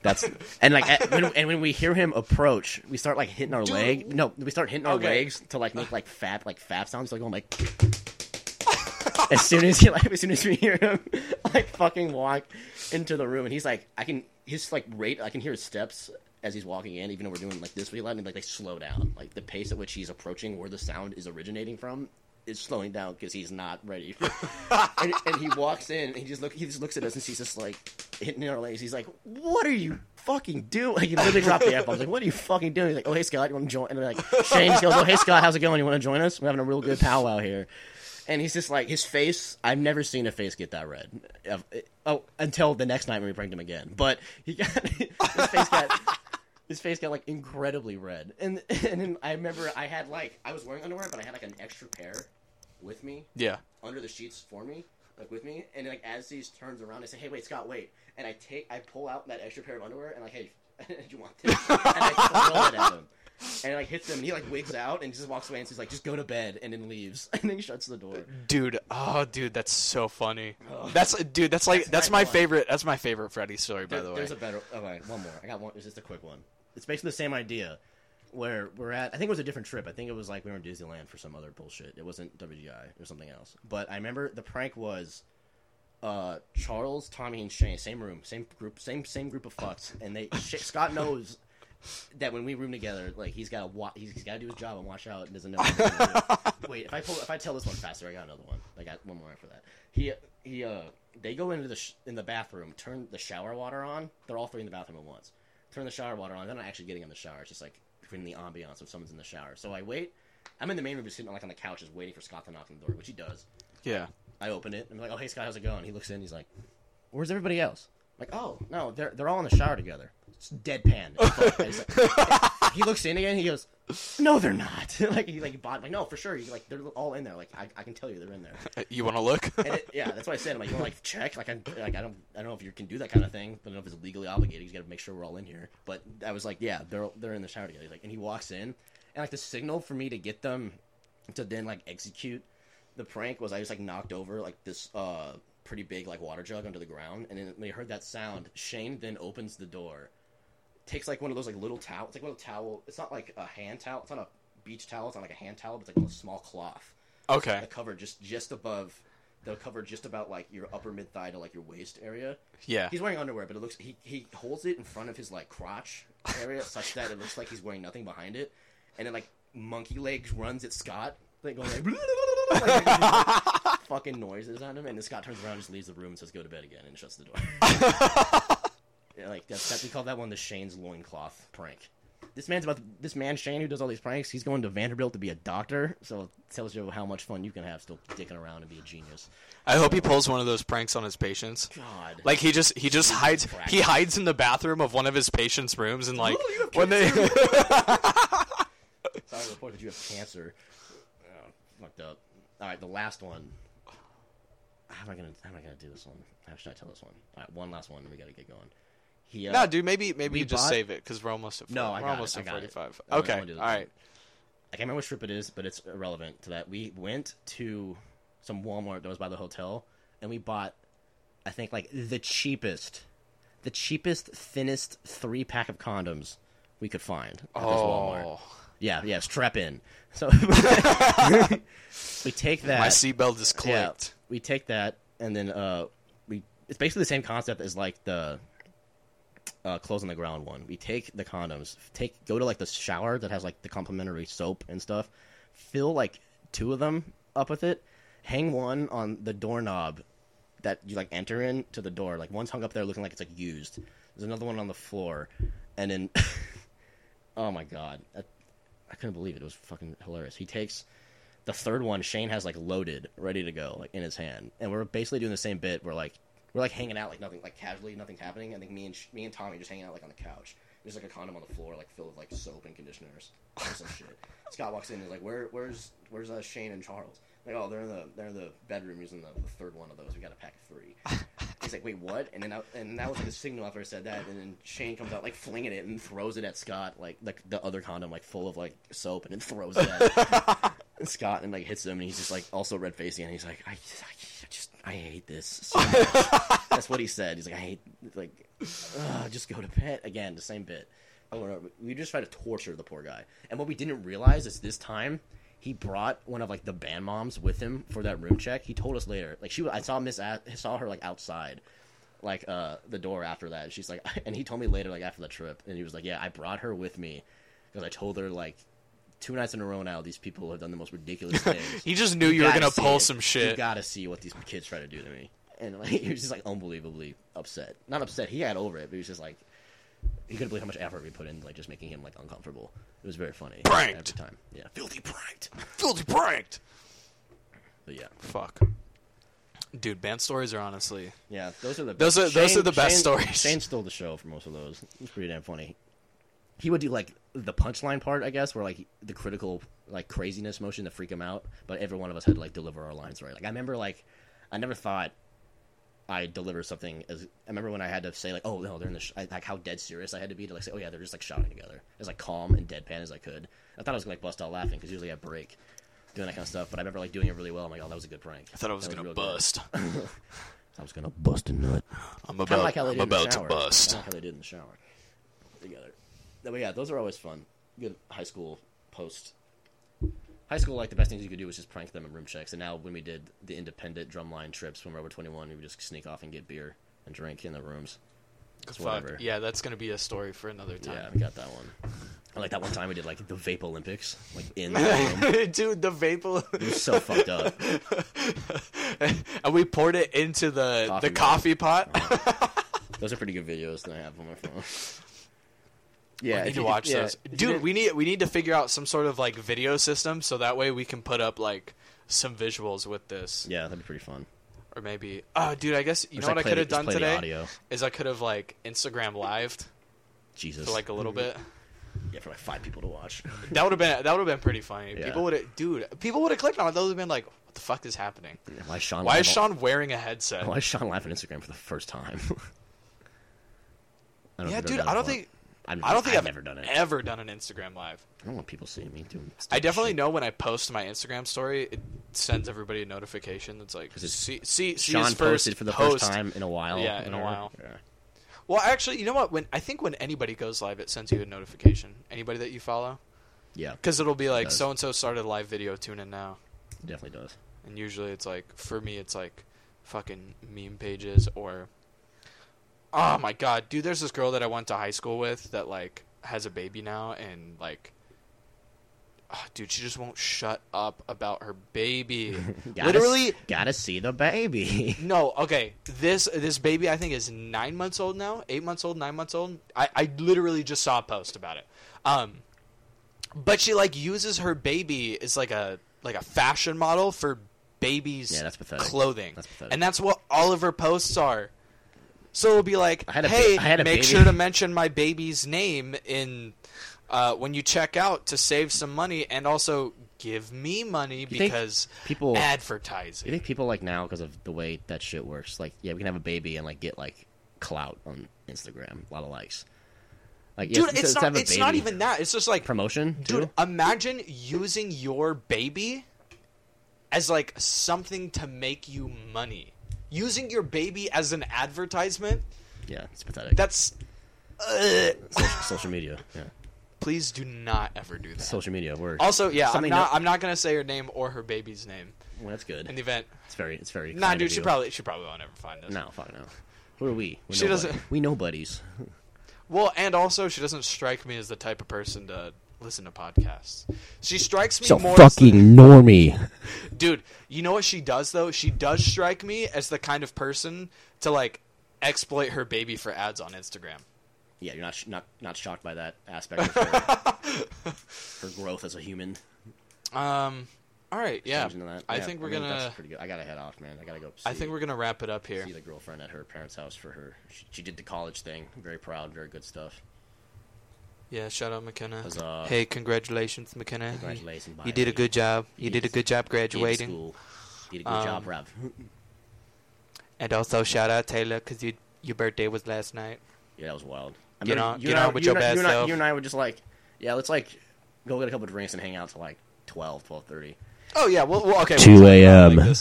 That's and like at, when, and when we hear him approach, we start like hitting our leg. No, we start hitting our Okay. legs to like make like fat like fat sounds. Like going like. as soon as he like as soon as we hear him like fucking walk into the room, and he's like, I can his like rate. I can hear his steps as he's walking in, even though we're doing like this. We let him like they slow down. Like the pace at which he's approaching where the sound is originating from is slowing down because he's not ready. and, and he walks in and he just look he just looks at us and he's just like hitting our legs. He's like, "What are you fucking doing?" Like he literally dropped the f bomb. Like, "What are you fucking doing?" He's like, "Oh hey Scott, you want to join?" And they're like Shane just goes, "Oh hey Scott, how's it going? You want to join us? We're having a real good powwow here." And he's just like his face. I've never seen a face get that red. Eh, oh, until the next night when we pranked him again. But he got his face got his face got like incredibly red. And and then I remember I had like I was wearing underwear, but I had like an extra pair with me Yeah. under the sheets for me, like with me, and like as these turns around, I say, "Hey, wait, Scott, wait!" And I take, I pull out that extra pair of underwear, and like, "Hey, do you want this?" and I throw it at him, and it like hits him, and he like wigs out and just walks away, and he's like, "Just go to bed," and then leaves, and then he shuts the door. Dude, oh dude, that's so funny. That's dude, that's like That's that's my my one. favorite. That's my favorite Freddie story, by There- the way. There's a better. Okay, one more. I got one. It's just a quick one. It's basically the same idea. Where we're at, I think it was a different trip. I think it was like we were in Disneyland for some other bullshit. It wasn't WGI or something else. But I remember the prank was uh, Charles, Tommy, and Shane, same room, same group, same same group of fucks, and they Sh- Scott knows that when we room together, like he's got to wa- he's, he's got to do his job and watch out and doesn't know. What he's gonna do. Wait, if I pull, if I tell this one faster, I got another one. I got one more after that. He he uh they go into the sh- in the bathroom, turn the shower water on. They're all three in the bathroom at once. Turn the shower water on. They're not actually getting in the shower. It's just like between the ambiance of someone's in the shower. So I wait. I'm in the main room, just sitting like on the couch, just waiting for Scott to knock on the door, which he does. yeah. I open it. I'm like, "Oh, hey Scott, how's it going?" He looks in. He's like, "Where's everybody else?" Like, oh no, they're they're all in the shower together. It's deadpan. It's like- he looks in again. He goes, "No, they're not." like he like bought like no for sure. He's like they're all in there. Like I, I can tell you they're in there. You want to look? And it, yeah, that's what I said. I'm like, you want like check? Like I like I don't I don't know if you can do that kind of thing. But I don't know if it's legally obligated. You got to make sure we're all in here. But I was like, yeah, they're they're in the shower together. He's like, and he walks in, and like the signal for me to get them to then like execute the prank was I just like knocked over like this uh pretty big like water jug under the ground, and then when they heard that sound, Shane then opens the door, takes like one of those like little towels. It's like a little towel. It's not like a hand towel. It's not a beach towel. It's not like a hand towel. But it's like a small cloth Okay. the cover just just above the cover just about like your upper mid thigh to like your waist area. Yeah. He's wearing underwear, but it looks he he holds it in front of his like crotch area such that it looks like he's wearing nothing behind it, and then like monkey legs runs at Scott, like going like, like, like, fucking noises on him, and then Scott turns around, and just leaves the room, and says go to bed again, and shuts the door. like that's that we call that one the Shane's loincloth prank. This man's about this man Shane who does all these pranks. He's going to Vanderbilt to be a doctor, so it tells you how much fun you can have still dicking around and be a genius. I hope he pulls one of those pranks on his patients. God, Like he just he just hides Crack. he hides in the bathroom of one of his patients' rooms and like when they sorry to report that you have cancer. Oh, fucked up. All right, the last one. How am I gonna how am I gonna do this one? How should I tell this one? All right, one last one, we gotta get going. He, uh, No, dude, maybe maybe we you just bought- save it because we're almost at No, I we're got it, almost I at got 45. I Okay, all right. I can't remember what strip it is, but it's irrelevant to that. We went to some Walmart that was by the hotel, and we bought, I think, like the cheapest, the cheapest, thinnest three pack of condoms we could find at this Walmart. Oh, Yeah, yeah, strap in. So we take that. my seatbelt is yeah, clicked. we take that, and then uh, we. It's basically the same concept as like the uh, clothes on the ground one. We take the condoms, take go to like the shower that has like the complimentary soap and stuff, fill like two of them up with it, hang one on the doorknob that you like enter in to the door. Like one's hung up there looking like it's like used. There's another one on the floor, and then oh my god, I, I couldn't believe it. It was fucking hilarious. He takes the third one. Shane has like loaded, ready to go, like in his hand, and we're basically doing the same bit. We're like we're like hanging out like nothing, like casually, nothing's happening. I think me and Sh- me and Tommy just hanging out like on the couch. There's like a condom on the floor, like filled with like soap and conditioners or some shit. Scott walks in and is like, "Where, where's, where's uh, Shane and Charles?" Like, oh, they're in the they're in the bedroom using the, the third one of those. We got a pack of three. He's like, "Wait, what?" And then I, and that was like a signal after I said that. And then Shane comes out like flinging it and throws it at Scott, like like the other condom like full of like soap, and then throws it at Scott and like hits him, and he's just like also red facing, and he's like, I, I I hate this. So. That's what he said. He's like, I hate like, just go to bed again. The same bit. And over. We just try to torture the poor guy, and what we didn't realize is this time he brought one of like the band moms with him for that room check. He told us later, like she, I saw Miss, I saw her like outside, like uh the door after that. She's like, and he told me later, like after the trip, and he was like, yeah, I brought her with me because I told her like two nights in a row now these people have done the most ridiculous things. He just knew you, were gonna pull it. some shit. You gotta see what these kids try to do to me, and like he was just like unbelievably upset. Not upset, he had over it, but he was just like he couldn't believe how much effort we put in, like just making him like uncomfortable. It was very funny. Pranked. every time. Yeah, filthy pranked. Filthy pranked. But yeah, Fuck. Dude, band stories are honestly yeah, those are the Those are- those are the best Shane, stories. Shane stole the show for most of those. It was pretty damn funny. He would do like the punchline part, I guess, where like the critical like craziness motion to freak him out, but every one of us had to like deliver our lines right. Like I remember, like I never thought I deliver something as I remember when I had to say like, oh no, they're in the sh-, I, like how dead serious I had to be to like say, oh yeah, they're just like shouting together, as like calm and deadpan as I could. I thought I was gonna like bust out laughing because usually I break doing that kind of stuff, but I remember like doing it really well. I'm like, oh, that was a good prank. I thought I was gonna bust. I was gonna bust a nut. I'm about like I'm did in the about to bust. Like how they did in the shower together. But yeah, those are always fun. Good high school post. High school, like the best things you could do was just prank them in room checks. And now when we did the independent drumline trips when we were over 21, we would just sneak off and get beer and drink in the rooms. Fuck. whatever. Yeah, that's gonna be a story for another time. Yeah, we got that one. I like that one time we did like the Vape Olympics, like in the room. Dude, the vapor. It was so fucked up. and we poured it into the Coffee the coffee pot. Uh-huh. Those are pretty good videos that I have on my phone. Yeah, I need to watch yeah, those. Dude, we need we need to figure out some sort of like video system so that way we can put up like some visuals with this. Yeah, that'd be pretty fun. or maybe. Oh, dude, I guess you know like, what I could have done today is I could have like Instagram lived Jesus. for like a little mm-hmm. bit. yeah, for like five people to watch. That would have been that would have been pretty funny. Yeah. People would have, dude. People would have clicked on it. They would have been like, "What the fuck is happening? Why is Sean? Why is Sean wearing a headset?" Why is Sean live on Instagram for the first time? I don't Yeah, dude. I don't think I've, I don't think I've I've never done it. ever done an Instagram live. I don't want people seeing me doing. This. I definitely shit. know when I post my Instagram story, it sends everybody a notification that's like, it's- see, see, see Sean posted for the post. first time in a while. Yeah, in a while. Yeah. Well, actually, you know what? When I think when anybody goes live, it sends you a notification. Anybody that you follow, Yeah, because it'll be like, so and so started a live video. Tune in now. it definitely does. And usually it's like for me it's like fucking meme pages or Oh my god, dude, there's this girl that I went to high school with that like has a baby now and like ah, dude, she just won't shut up about her baby. Gotta Literally s- gotta see the baby. no, okay. This this baby I think is nine months old now, eight months old, nine months old. I, I literally just saw a post about it. Um, but she like uses her baby as like a like a fashion model for babies' Yeah, that's pathetic. clothing, That's pathetic. and that's what all of her posts are. So it'll be like, I ba- hey, I had a make sure to mention my baby's name in uh, when you check out to save some money, and also give me money think because people- advertising. You think people like now because of the way that shit works? Like, yeah, we can have a baby and like get like clout on Instagram, a lot of likes. Like, Dude, it's not, it's not even that. It's just like, promotion. dude. too? Imagine using your baby as like something to make you money. Using your baby as an advertisement. yeah, it's pathetic. That's. Uh, social, social media. Yeah, please do not ever do that. social media. We're Also, yeah, I'm not. no- I'm not gonna say her name or her baby's name well, that's good. in the event. It's very, it's very. Nah, dude, she probably she probably won't ever find this. No, fuck no. Who are we? We're She nobody. doesn't- We nobodies. Well, and also she doesn't strike me as the type of person to listen to podcasts. She strikes me So more as the- fucking normie. Dude, you know what she does though? She does strike me as the kind of person to like exploit her baby for ads on Instagram. Yeah, you're not sh- not not shocked by that aspect of her, her growth as a human. Um all right, yeah. Changing. I Yeah, think we're mean, gonna That's pretty good. I gotta head off, man. I gotta go. See, I think we're going to wrap it up here. see the girlfriend at her parents' house for her. She, she did the college thing. Very proud. Very good stuff. Yeah, shout out McKenna. Huzzah. Hey, congratulations McKenna. Congratulations. You did a good job. You You did a good job graduating. school. Did a good Um, job, Rob. And also shout out Taylor cuz you your birthday was last night. Yeah, that was wild. I Get on- you get and I- on with you your and I- bad you and I- self. You and I were just like, yeah, let's like go get a couple drinks and hang out till like 12, 12.30. Oh yeah, well, well okay. 2 we'll talk about it a.m.. like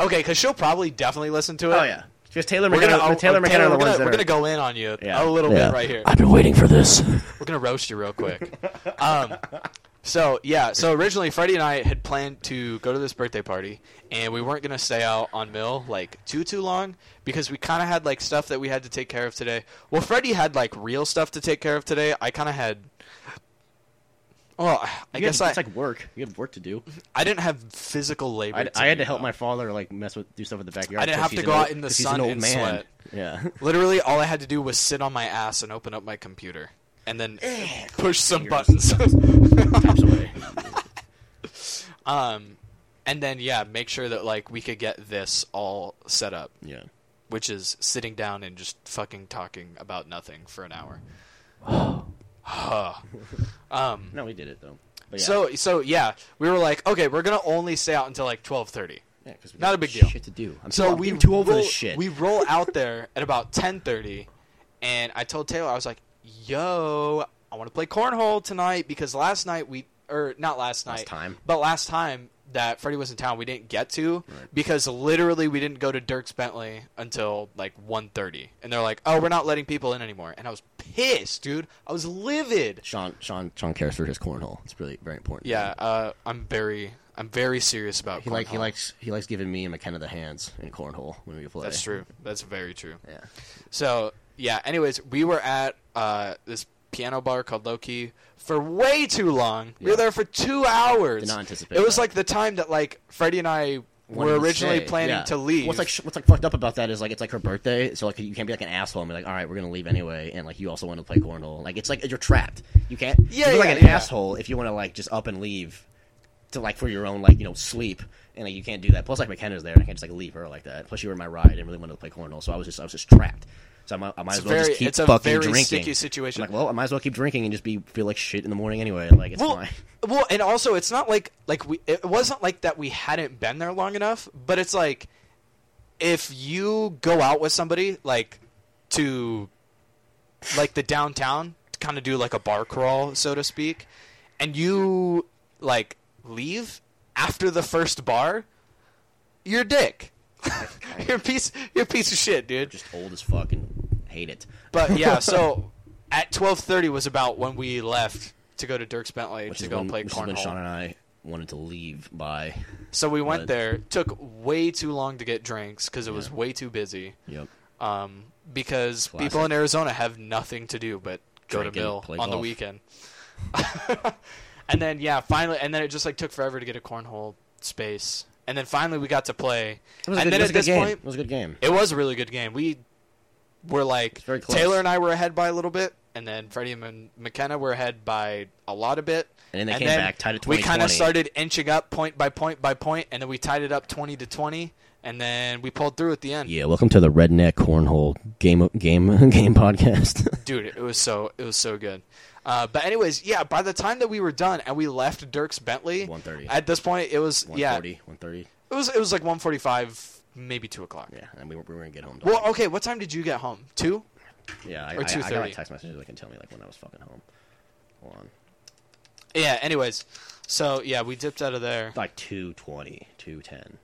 okay, cuz she'll probably definitely listen to it. Oh yeah, because Taylor We're McKenna, gonna, oh, Taylor McKenna we're, gonna, we're are. gonna go in on you Yeah. a little Yeah. bit right here. I've been waiting for this. We're gonna roast you real quick. um, so yeah, so originally Freddie and I had planned to go to this birthday party, and we weren't gonna stay out on Mill like too too long because we kind of had like stuff that we had to take care of today. Well, Freddie had like real stuff to take care of today. I kind of had. Well, I You guess had, I it's like work. You had work to do. I didn't have physical labor. I, I had to help my father like mess with do stuff in the backyard. I didn't have to go old- out in the an sun old and man. sweat. Yeah. Literally, all I had to do was sit on my ass and open up my computer, and then push some buttons. Um, and then yeah, make sure that like we could get this all set up, Yeah. which is sitting down and just fucking talking about nothing for an hour. um, No, we did it though. But yeah. so so yeah, we were like, okay, we're gonna only stay out until like twelve thirty. yeah, 'cause we not a big deal. Shit to do. I'm So we too old roll, this shit. We roll out there at about ten thirty, and I told Taylor I was like, "Yo, I want to play cornhole tonight because last night we or not last night, Last time. but last time that Freddie was in town, we didn't get to Right. because literally we didn't go to Dierks Bentley until like 1.30. and they're like, "Oh, we're not letting people in anymore," and I was pissed, dude. I was livid. Sean Sean Sean cares for his cornhole. It's really very important. Yeah, uh, I'm very, I'm very serious about He like he likes he likes giving me and McKenna the hands in cornhole when we play. That's true. That's very true. Yeah. So yeah. Anyways, we were at uh, this piano bar called Low Key for way too long. We were there for two hours. Did not anticipate It was that. like the time that like Freddie and I were originally stay, planning yeah. to leave. What's like what's like fucked up about that is like it's like her birthday, so like you can't be like an asshole and be like, all right, we're gonna leave anyway, and like you also want to play cornhole. Like it's like you're trapped. You can't. Yeah, you're like yeah, an yeah. asshole if you want to like just up and leave. to like for your own like you know sleep, and like, you can't do that. Plus, like McKenna's there, and I can't just like leave her like that. Plus, you were in my ride. Didn't really wanted to play cornhole, so I was just I was just trapped. So I might, I might as well very- just keep it's a fucking very drinking. sticky I'm like, well, I might as well keep drinking and just be feel like shit in the morning anyway. Like it's well, fine. well, and also it's not like like we. It wasn't like that we hadn't been there long enough, but it's like if you go out with somebody like to like the downtown to kind of do like a bar crawl, so to speak, and you like leave after the first bar, you're dick. you're a piece. You're a piece of shit, dude. Just old as fucking. hate it. But yeah, so at twelve thirty was about when we left to go to Dierks Bentley Which to go when, play which is when cornhole. Sean and I wanted to leave by. So we went But- there. Took way too long to get drinks because it was way too busy. Yep. Um, because Classic. people in Arizona have nothing to do but go Drink to Mill on the weekend. and then yeah, finally, and then it just like took forever to get a cornhole space. And then finally we got to play. It was a and good, then at this game. point, it was a good game. it was a really good game. We were like. Taylor and I were ahead by a little bit, and then Freddie and McKenna were ahead by a lot of bit. And then they and came then back, tied it We kind of started inching up point by point by point, and then we tied it up twenty to twenty, and then we pulled through at the end. Yeah, welcome to the Redneck Cornhole game game game podcast. Dude, it was so it was so good. Uh, but anyways, yeah. By the time that we were done and we left Dierks Bentley, 1:30. At this point, it was yeah, 130. it was it was like one forty five, maybe two o'clock. Yeah, and we were, we were gonna get home. Well, okay. What time did you get home? Two. yeah, I, or I, I got 2:30. like text messages that can tell me like when I was fucking home. Hold on, Yeah. Anyways, so yeah, we dipped out of there like 220, 210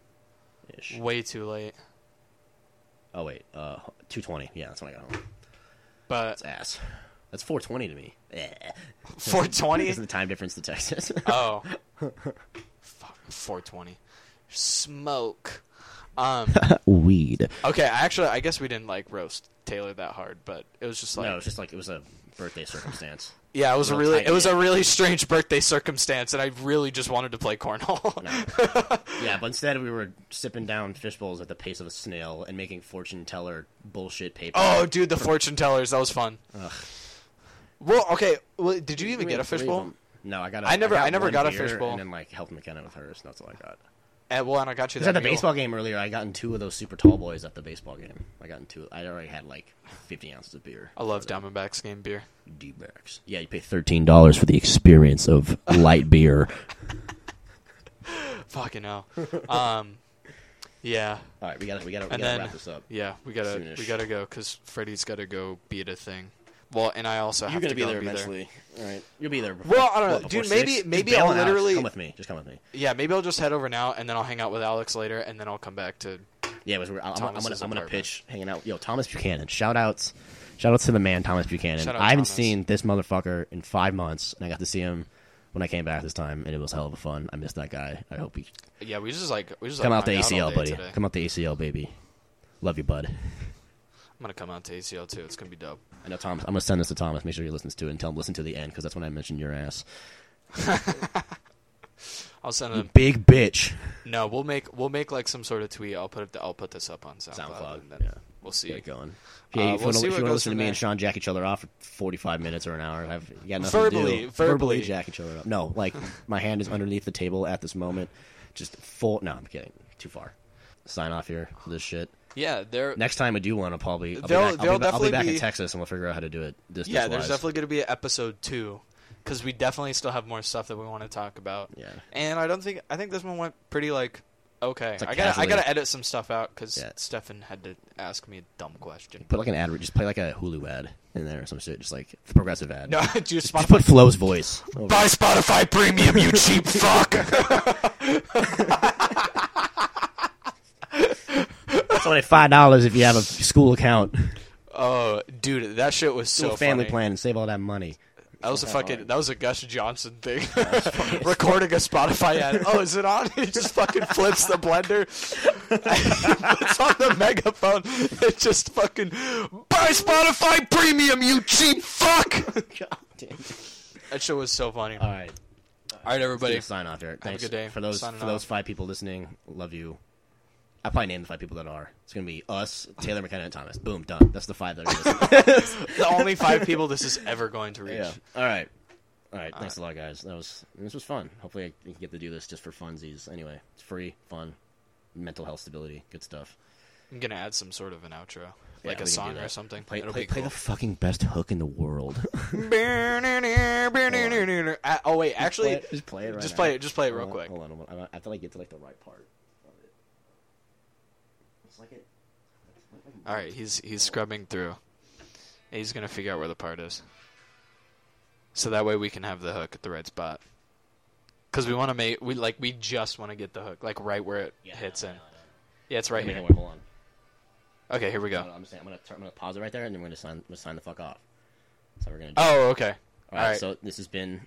ish. way too late. Oh wait, uh, 220. Yeah, that's when I got home. But That's ass. That's 420 to me. four twenty. Isn't the time difference to Texas? Oh. Fuck, 420. Smoke. Um, Weed. okay, actually, I guess we didn't like roast Taylor that hard, but it was just like, no, it's just like it was a birthday circumstance. yeah, it was a real really, it was a really strange birthday circumstance, and I really just wanted to play cornhole. Yeah, but instead we were sipping down fish bowls at the pace of a snail and making fortune teller bullshit paper. oh, dude, the fortune tellers, that was fun. Ugh. Well, okay, well, did you even get a fishbowl? No, I got. A, I never- I never got a fishbowl. and then like helped McKenna with hers. That's all I got. And, well, and I got you that at the meal. baseball game earlier, I got in two of those super tall boys at the baseball game. I got in two. I already had like fifty ounces of beer. I love Diamondbacks game beer. D backs. Yeah, you pay thirteen dollars for the experience of light beer. Fucking hell. um, yeah. All right, we gotta we gotta, we gotta then- wrap this up. Yeah, we gotta Soonish. we gotta go because Freddie's gotta go beat a thing. Well, and I also have You're gonna to be go there eventually. All right, you'll be there. Before, Well, I don't know, what, dude, maybe- six? maybe I'll literally- come with me. Just come with me. Yeah, maybe I'll just head over now and then I'll hang out with Alex later, and then I'll come back to. Yeah, it was, I'm, I'm, gonna I'm gonna pitch hanging out. Yo, Thomas Buchanan. Shout outs, shout outs to the man Thomas Buchanan. Shout out I haven't Thomas. seen this motherfucker in five months, and I got to see him when I came back this time, and it was hell of a fun. I missed that guy. I hope he Yeah, we just like we just come like, out the ACL, buddy. today. Come out the ACL, baby. Love you, bud. I'm gonna come out to ACL too. It's gonna be dope. I know Thomas. I'm gonna send this to Thomas. Make sure he listens to it and tell him listen to the end because that's when I mentioned your ass. I'll send You big bitch. No, we'll make we'll make like some sort of tweet. I'll put it. I'll put this up on SoundCloud. SoundCloud, and then yeah. we'll see. Get it going. Uh, Yeah, if we'll you want to listen to me there. and Sean jack each other off for 45 minutes or an hour, I've you got nothing Verbally, to do. verbally. jack each other up. No, like my hand is underneath the table at this moment, just full. No, I'm kidding. Too far. Sign off here for this shit. Yeah, there. Next time I do one, I'll probably I'll be There'll- back, I'll be, there'll I'll be back in Texas and we'll figure out how to do it. Distance Yeah, there's definitely gonna be an episode two because we definitely still have more stuff that we want to talk about. yeah. And I don't think I think this one went pretty like okay. Like I gotta I gotta edit some stuff out because Yeah. Stefan had to ask me a dumb question. Put like an ad, just play like a Hulu ad in there or some shit, just like the progressive ad. No, just Spotify. put Flo's voice. over. Buy Spotify Premium, you cheap fuck. It's only five dollars if you have a school account, oh, dude, that shit was so school family funny. plan, and save all that money. That was a fucking. That was a Gus Johnson thing. Recording a Spotify ad. Oh, is it on? He just fucking flips the blender. it's on the megaphone. It just fucking buy Spotify Premium, you cheap fuck. God damn. That shit was so funny. All right. All right, everybody. Let's sign off here. Thanks good day. for those Signing for those off. five people listening. Love you. I'll probably name the five people that are. It's gonna be us, Taylor McKenna, and Thomas. Boom, done. That's the five that are. The only five people this is ever going to reach. yeah. All right. All right, All thanks a lot, guys. That was this was fun. Hopefully, I can get to do this just for funsies. Anyway, it's free, fun, mental health stability, good stuff. I'm gonna add some sort of an outro, Yeah, like a song or something. Play, It'll play, play cool. the fucking best hook in the world. Oh wait, actually, Play it- just play it right just play it. Just play it real on, quick. Hold on, hold on. I have to like get to like the right part. It's like it. All right, he's he's scrubbing through. He's gonna figure out where the part is, so that way we can have the hook at the right spot. Because we want to make we like we just want to get the hook like right where it Yeah, hits I in. know, I know. Yeah, it's right Wait, here. wait, hold on. Okay, here we go. I'm, saying, I'm gonna turn, I'm gonna pause it right there, and then we're gonna sign, we're gonna sign the fuck off. So we're gonna do. it. Oh, okay. All right, alright. So this has been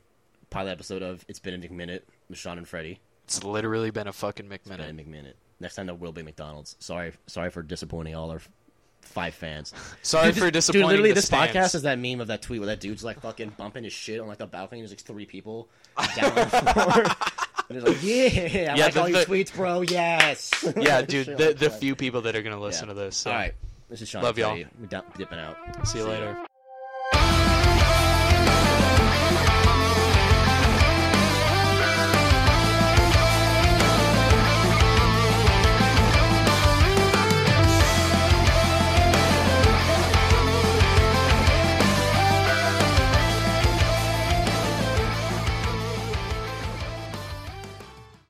pilot episode of It's Been a McMinute with Sean and Freddie. It's literally been a fucking It's been a McMinute. Next time there will be McDonald's. Sorry, sorry for disappointing all our five fans. Sorry Dude, for this- disappointing. Dude, literally, this stands. podcast is that meme of that tweet where that dude's like fucking bumping his shit on like the balcony. There's like three people down on the floor. And he's like, yeah, I Yeah, like the- all your the- tweets, bro. Yes. Yeah, dude. The the few people that are gonna listen Yeah. to this. So. All right, this is Sean. Love y'all. We're dipping out. See you later.